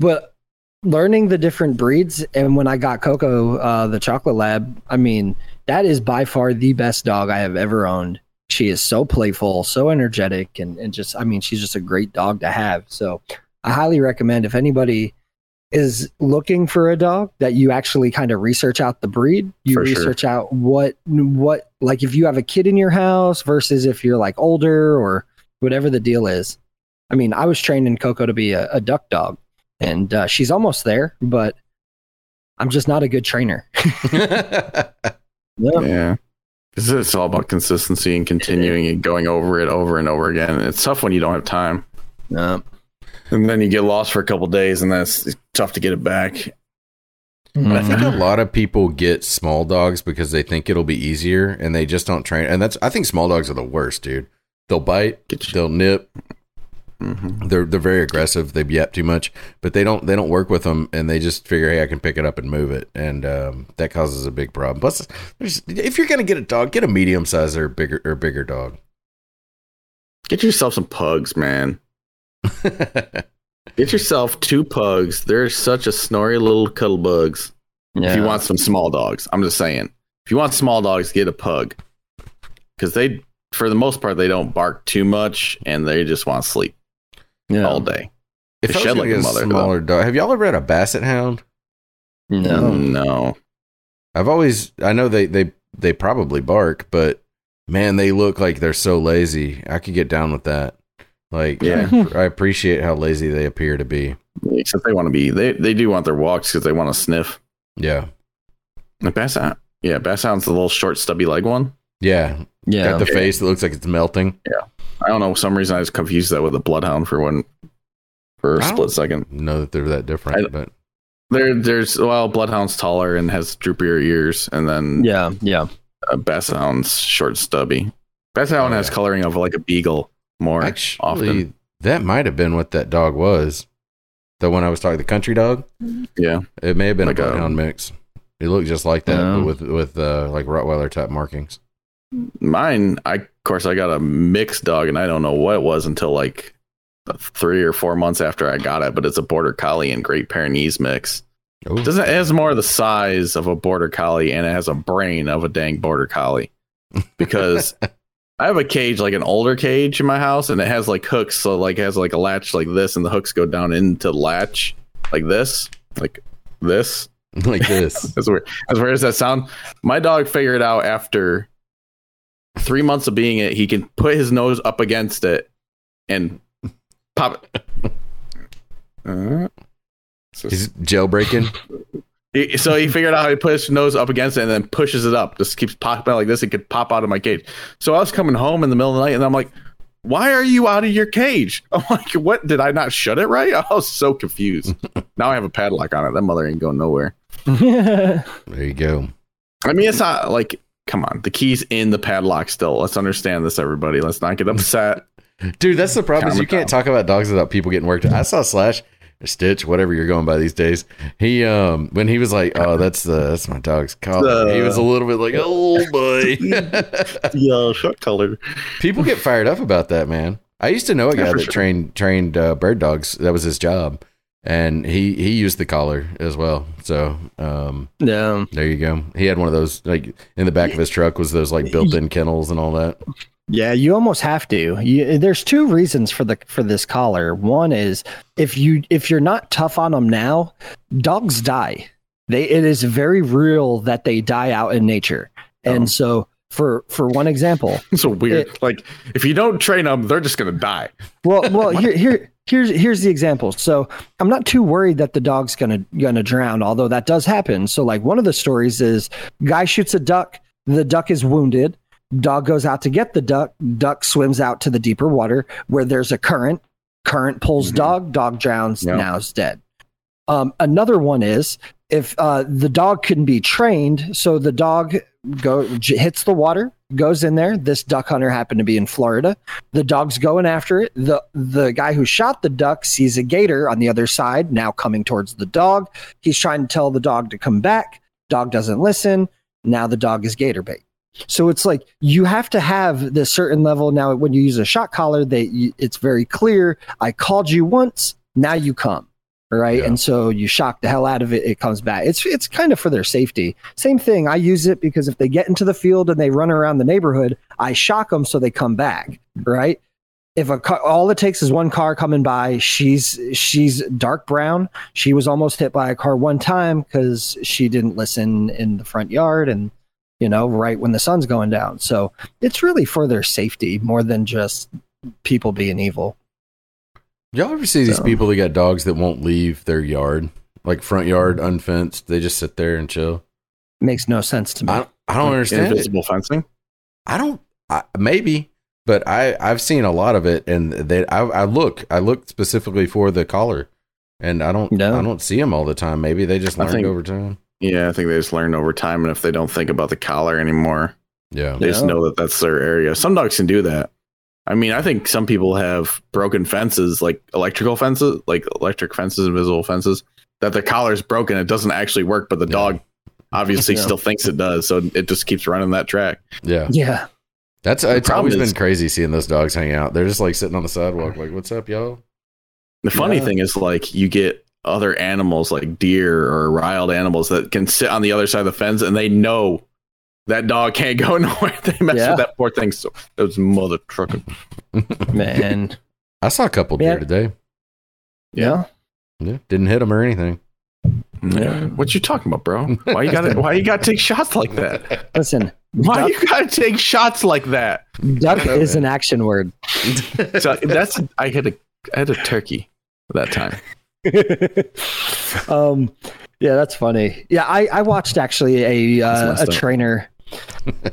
but learning the different breeds and when I got Coco uh the chocolate lab, I mean, that is by far the best dog I have ever owned. She is so playful, so energetic and and just I mean, she's just a great dog to have. So, I highly recommend if anybody is looking for a dog that you actually kind of research out the breed you For sure. research out what what like if you have a kid in your house versus if you're like older or whatever the deal is I mean, I was trained in Coco to be a, a duck dog, and uh, she's almost there, but I'm just not a good trainer. Yeah. Yeah. Because it's all about consistency and continuing and going over it over and over again. It's tough when you don't have time. No. And then you get lost for a couple days, and that's tough to get it back. But I think a mm-hmm. lot of people get small dogs because they think it'll be easier and they just don't train. And that's I think small dogs are the worst, dude. They'll bite, Get you. they'll nip, hmm they're they're very aggressive. They yap too much, but they don't they don't work with them, and they just figure, hey, I can pick it up and move it, and um, that causes a big problem. Plus, if you're gonna get a dog, get a medium size or bigger or bigger dog. Get yourself some pugs, man. Get yourself two pugs. They're such a snory little cuddle bugs. If you want some small dogs, I'm just saying. If you want small dogs, get a pug. Because they, for the most part, they don't bark too much, and they just want to sleep yeah. all day. if I was shed gonna like a mother, smaller dog, have y'all ever had a basset hound? No. no. I've always I know they they they probably bark, but man, they look like they're so lazy. I could get down with that. Like Yeah. I, I appreciate how lazy they appear to be. Except they want to be. They they do want their walks because they want to sniff. Yeah. The bass hound. Yeah, bass hound's the little short stubby leg one. Yeah. Yeah. Got the face that looks like it's melting. I don't know. For some reason I just confused that with a bloodhound for one for a I split don't- second. Know that they're that different, I- but There, there's well, bloodhound's taller and has droopier ears, and then yeah. Yeah. uh, bass hound's short stubby. Bass hound Oh, has yeah. coloring of like a beagle more actually, often. that might have been what that dog was. The one I was talking, the country dog. Yeah, It may have been Like a a- bloodhound mix. It looked just like that, Yeah. but with with uh, like Rottweiler type markings. Mine. I of course I got a mixed dog, and I don't know what it was until like three or four months after I got it. But it's a border collie and Great Pyrenees mix. Oh, It doesn't it has more of the size of a border collie and it has a brain of a dang border collie because I have a cage like an older cage in my house and it has like hooks so like it has like a latch like this and the hooks go down into the latch like this like this like this. that's weird as weird as that sound my dog figured out after three months of being it he can put his nose up against it and pop it uh, so He's jailbreaking. so he figured out how to put his nose up against it and then pushes it up. Just keeps popping out like this. It could pop out of my cage. So I was coming home in the middle of the night and I'm like, why are you out of your cage? I'm like, what? Did I not shut it right? I was so confused. now I have a padlock on it. That mother ain't going nowhere. There you go. I mean, it's not like, come on. The key's in the padlock still. Let's understand this, everybody. Let's not get upset. Dude, that's the problem. Is you can't down. talk about dogs without people getting worked. I saw Slash Stitch, whatever you're going by these days. He um when he was like, "Oh, that's the that's my dog's collar," he was a little bit like, "Oh boy." yeah, short colored. people get fired up about that, man. I used to know a guy for that sure. trained trained uh, bird dogs. That was his job, and he he used the collar as well. So um yeah. there you go. He had one of those like in the back of his truck was those like built-in kennels and all that. Yeah, you almost have to. You, there's two reasons for the for this collar. One is if you if you're not tough on them now, dogs die. They it is very real that they die out in nature. And Oh. so for for one example, It's So weird. like, if you don't train them, they're just to die. well well here here here's here's the example. So I'm not too worried that the dog's gonna gonna drown, although that does happen. So like one of the stories is guy shoots a duck, the duck is wounded. Dog goes out to get the duck. Duck swims out to the deeper water where there's a current. Current pulls Mhm. dog. Dog drowns. Yeah. Now is dead. Um, another one is if uh, the dog can be trained, so the dog go hits the water, goes in there. This duck hunter happened to be in Florida. The dog's going after it. the The guy who shot the duck sees a gator on the other side, now coming towards the dog. He's trying to tell the dog to come back. Dog doesn't listen. Now the dog is gator bait. So it's like you have to have this certain level. Now, when you use a shot collar, they it's very clear. I called you once. Now you come. Right. Yeah. And so you shock the hell out of it. It comes back. It's it's kind of for their safety. Same thing. I use it because if they get into the field and they run around the neighborhood, I shock them so they come back. Right. If a car, all it takes is one car coming by, she's she's dark brown. She was almost hit by a car one time because she didn't listen in the front yard and you know, right when the sun's going down. So it's really for their safety more than just people being evil. Y'all ever see these people that got dogs that won't leave their yard, like front yard mm-hmm. unfenced? They just sit there and chill. makes no sense to me. I, I don't understand it. Fencing. I don't. I, maybe, but I I've seen a lot of it, and they I, I look I look specifically for the collar, and I don't No. I don't see them all the time. Maybe they just learned think- over time. Yeah, I think they just learn over time, and if they don't think about the collar anymore, Yeah, they just know that that's their area. Some dogs can do that. I mean, I think some people have broken fences, like electrical fences, like electric fences, invisible fences, that the collar's broken. It doesn't actually work, but the Yeah. dog obviously Yeah. still thinks it does, so it just keeps running that track. yeah. yeah. That's The it's problem always is- been crazy seeing those dogs hang out. They're just like sitting on the sidewalk, like, "What's up, y'all?" The funny Yeah. thing is, like, you get other animals like deer or wild animals that can sit on the other side of the fence, and they know that dog can't go nowhere. They mess Yeah. with that poor thing. So those mother trucker. Man. I saw a couple deer Yeah. today. yeah. Yeah, didn't hit them or anything. Yeah. What you talking about, bro? Why you got to Why you got to take shots like that? Listen, Why duck, you got to take shots like that? duck know, is an action word. So that's I had a I had a turkey that time. um, yeah, that's funny. Yeah, I, I watched actually a uh, a trainer.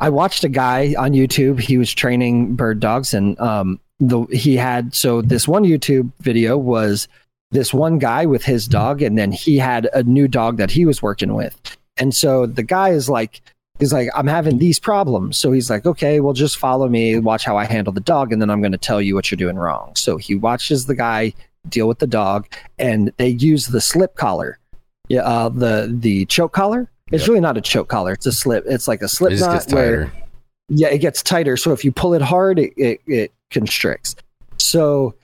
I watched a guy on YouTube. He was training bird dogs, and um, the he had so this one YouTube video was this one guy with his dog, and then he had a new dog that he was working with, and so the guy is like. He's like, I'm having these problems. So he's like, okay, well, just follow me, watch how I handle the dog, and then I'm going to tell you what you're doing wrong. So he watches the guy deal with the dog, and they use the slip collar, yeah, uh, the the choke collar. It's yep. really not a choke collar; it's a slip. It's like a slip it knot where, yeah, it gets tighter. So if you pull it hard, it, it, it constricts. So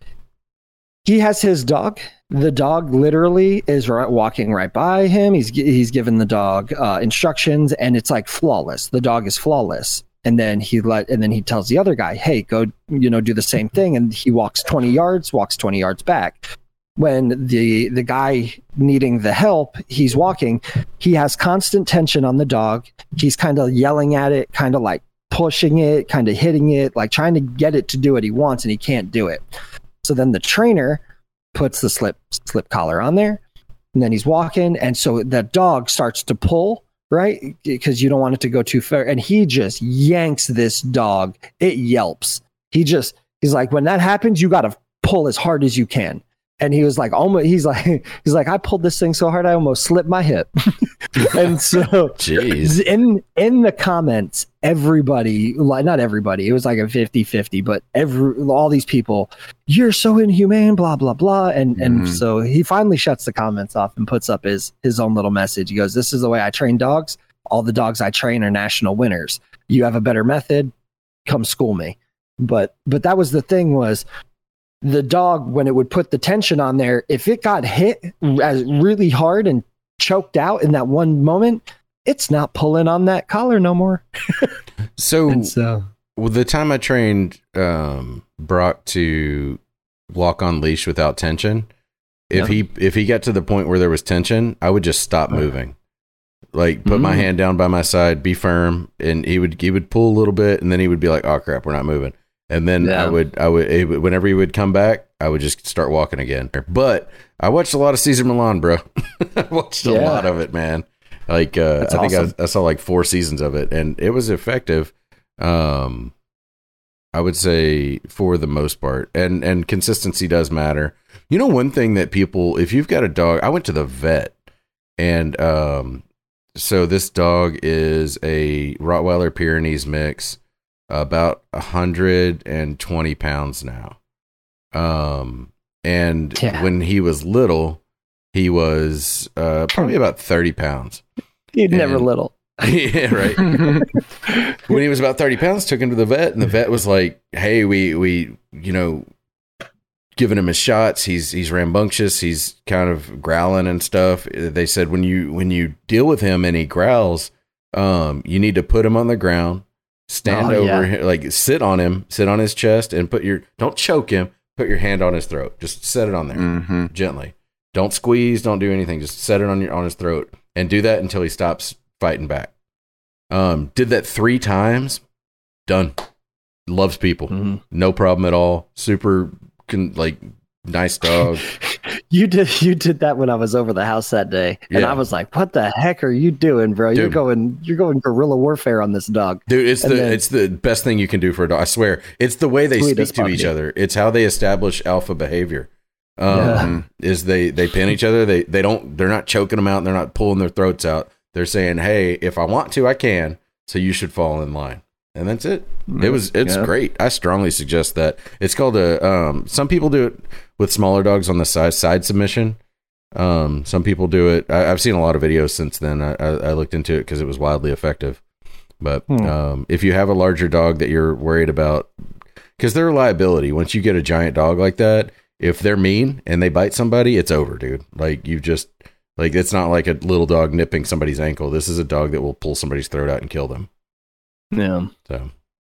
he has his dog. The dog literally is walking right by him. He's he's given the dog uh, instructions, and it's like flawless. The dog is flawless and then he let and then he tells the other guy hey go you know do the same thing and he walks 20 yards walks 20 yards back when the the guy needing the help he's walking he has constant tension on the dog he's kind of yelling at it kind of like pushing it kind of hitting it like trying to get it to do what he wants and he can't do it so then the trainer puts the slip slip collar on there and then he's walking and so that dog starts to pull right? Because you don't want it to go too far. And he just yanks this dog. It yelps. He just, he's like, when that happens, you got to pull as hard as you can and he was like almost he's like he's like i pulled this thing so hard i almost slipped my hip and so Jeez. in in the comments everybody like not everybody it was like a 50-50 but every all these people you're so inhumane blah blah blah and mm. and mm-hmm. so he finally shuts the comments off and puts up his his own little message he goes this is the way i train dogs all the dogs i train are national winners you have a better method come school me but but that was the thing was the dog when it would put the tension on there if it got hit as really hard and choked out in that one moment it's not pulling on that collar no more so, so well, the time i trained um, brock to walk on leash without tension if yeah. he if he got to the point where there was tension i would just stop moving like put mm-hmm. my hand down by my side be firm and he would he would pull a little bit and then he would be like oh crap we're not moving and then yeah. I would I would whenever he would come back, I would just start walking again. But I watched a lot of Cesar Millan, bro. I watched a lot of it, man. Like uh, I think I, I, saw like four seasons of it, and it was effective. Um, I would say for the most part, and and consistency does matter. You know, one thing that people, if you've got a dog, I went to the vet, and um, so this dog is a Rottweiler Pyrenees mix about 120 pounds now. Um, and yeah. when he was little, he was uh, probably about 30 pounds. He's never little. yeah, right. when he was about 30 pounds, took him to the vet, and the vet was like, Hey, we, we, you know, giving him his shots. He's, he's rambunctious. He's kind of growling and stuff. They said, when you, when you deal with him and he growls, um, you need to put him on the ground, stand oh, over yeah. him, like sit on him, sit on his chest, and put your don't choke him. Put your hand on his throat. Just set it on there mm-hmm. gently. Don't squeeze. Don't do anything. Just set it on your on his throat and do that until he stops fighting back. Um, did that three times. Done. Loves people. Mm-hmm. No problem at all. Super, can, like nice dog. you did you did that when I was over the house that day, and yeah. I was like, "What the heck are you doing, bro? Dude. You're going you're going guerrilla warfare on this dog, dude. It's and the then, it's the best thing you can do for a dog. I swear, it's the way they speak to each other. It's how they establish alpha behavior. Um, yeah. is they they pin each other. They they don't they're not choking them out. and They're not pulling their throats out. They're saying, "Hey, if I want to, I can." So you should fall in line and that's it. It was it's yeah. great. I strongly suggest that. It's called a um some people do it with smaller dogs on the side side submission. Um some people do it. I, have seen a lot of videos since then. I, I, I looked into it because it was wildly effective. But hmm. um if you have a larger dog that you're worried about because they're a liability. Once you get a giant dog like that, if they're mean and they bite somebody, it's over, dude. Like you just like it's not like a little dog nipping somebody's ankle. This is a dog that will pull somebody's throat out and kill them. Yeah. So,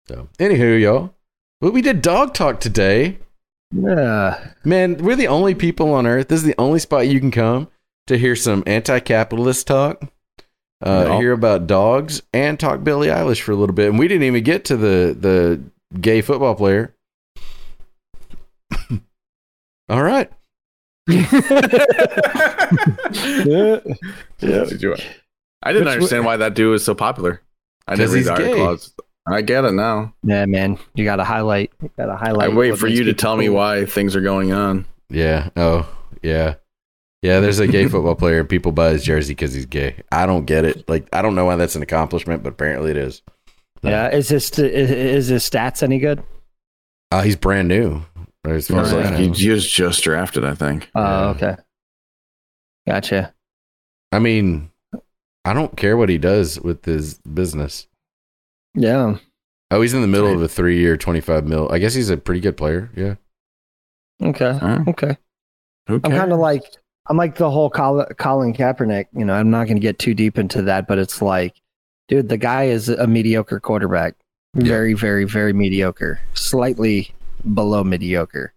so anywho, y'all, well, we did dog talk today. Yeah. Man, we're the only people on earth. This is the only spot you can come to hear some anti-capitalist talk, uh, no. hear about dogs, and talk Billie Eilish for a little bit. And we didn't even get to the the gay football player. All right. yeah. Yeah. I didn't Which- understand why that dude was so popular. I 'Cause didn't read he's the gay. Article. I was- I get it now. Yeah, man, you got to highlight. You got to I wait for you to people tell me why things are going on. Yeah. Oh, yeah. Yeah, there's a gay football player and people buy his jersey because he's gay. I don't get it. Like, I don't know why that's an accomplishment, but apparently it is. Yeah, is this is, is his stats any good? Uh, he's brand new. As far as Like, he he was just drafted, I think. Oh, Yeah. okay. Gotcha. I mean, I don't care what he does with his business. Yeah. Oh, he's in the middle of a three year, 25 mil. I guess he's a pretty good player. Yeah. Okay. Okay. Who I'm kind of like I'm like the whole Colin Kaepernick. You know, I'm not going to get too deep into that, but it's like, dude, the guy is a mediocre quarterback. Yeah. Very, very, very mediocre. Slightly below mediocre.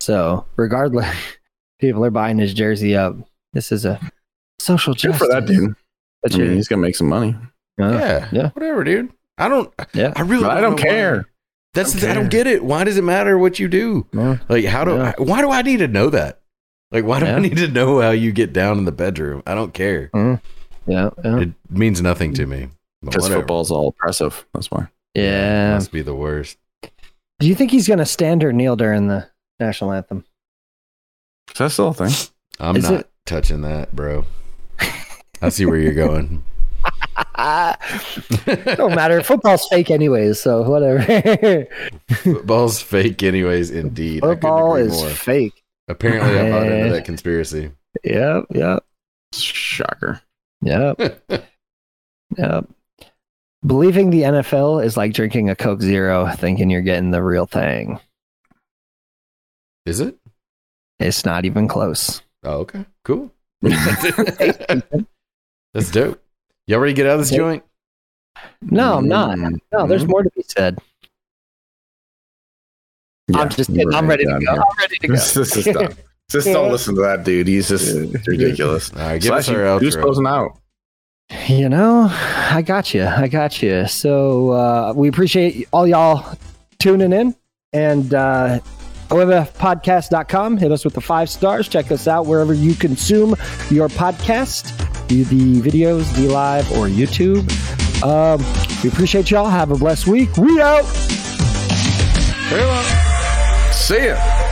So, regardless, people are buying his jersey up. This is a social Good for that dude. I mean, he's gonna make some money. uh, yeah. yeah. Whatever, dude. I don't, Yeah. I really I don't know why. care. That's, Don't I don't get it. Why does it matter what you do? Yeah. Like, how do, Yeah. why do I need to know that? Like, why do I need to know how you get down in the bedroom? I don't care. Mm-hmm. Yeah. Yeah. It means nothing to me. Because football's all oppressive. That's why. Yeah. Must be the worst. Do you think he's going to stand or kneel during the national anthem? Is that still a thing? I'm Is not it- touching that, bro. I see where you're going. Don't matter. Football's fake anyways, so whatever. Football's fake, anyways. Indeed, I Football is more. fake. Apparently, I bought into that conspiracy. Yep, yep, Shocker. yep, yep. Believing the NFL is like drinking a Coke Zero, thinking you're getting the real thing. Is it? It's not even close. Oh, okay, cool. That's dope. Y'all ready to get out of this Yep. joint? No, I'm not. Mm. No, there's more to be said. Yeah, I'm just kidding. I'm ready to go. here. I'm ready to go. This is dumb. Just don't listen to that dude. He's just ridiculous. All right, give us Slash, our who's closing out? You know, I got you. I got you. So uh, we appreciate all y'all tuning in and uh, OMFpodcast.com. Hit us with the five stars. Check us out wherever you consume your podcast, be the videos, the live, or YouTube. Um, we appreciate y'all. Have a blessed week. We out. See ya.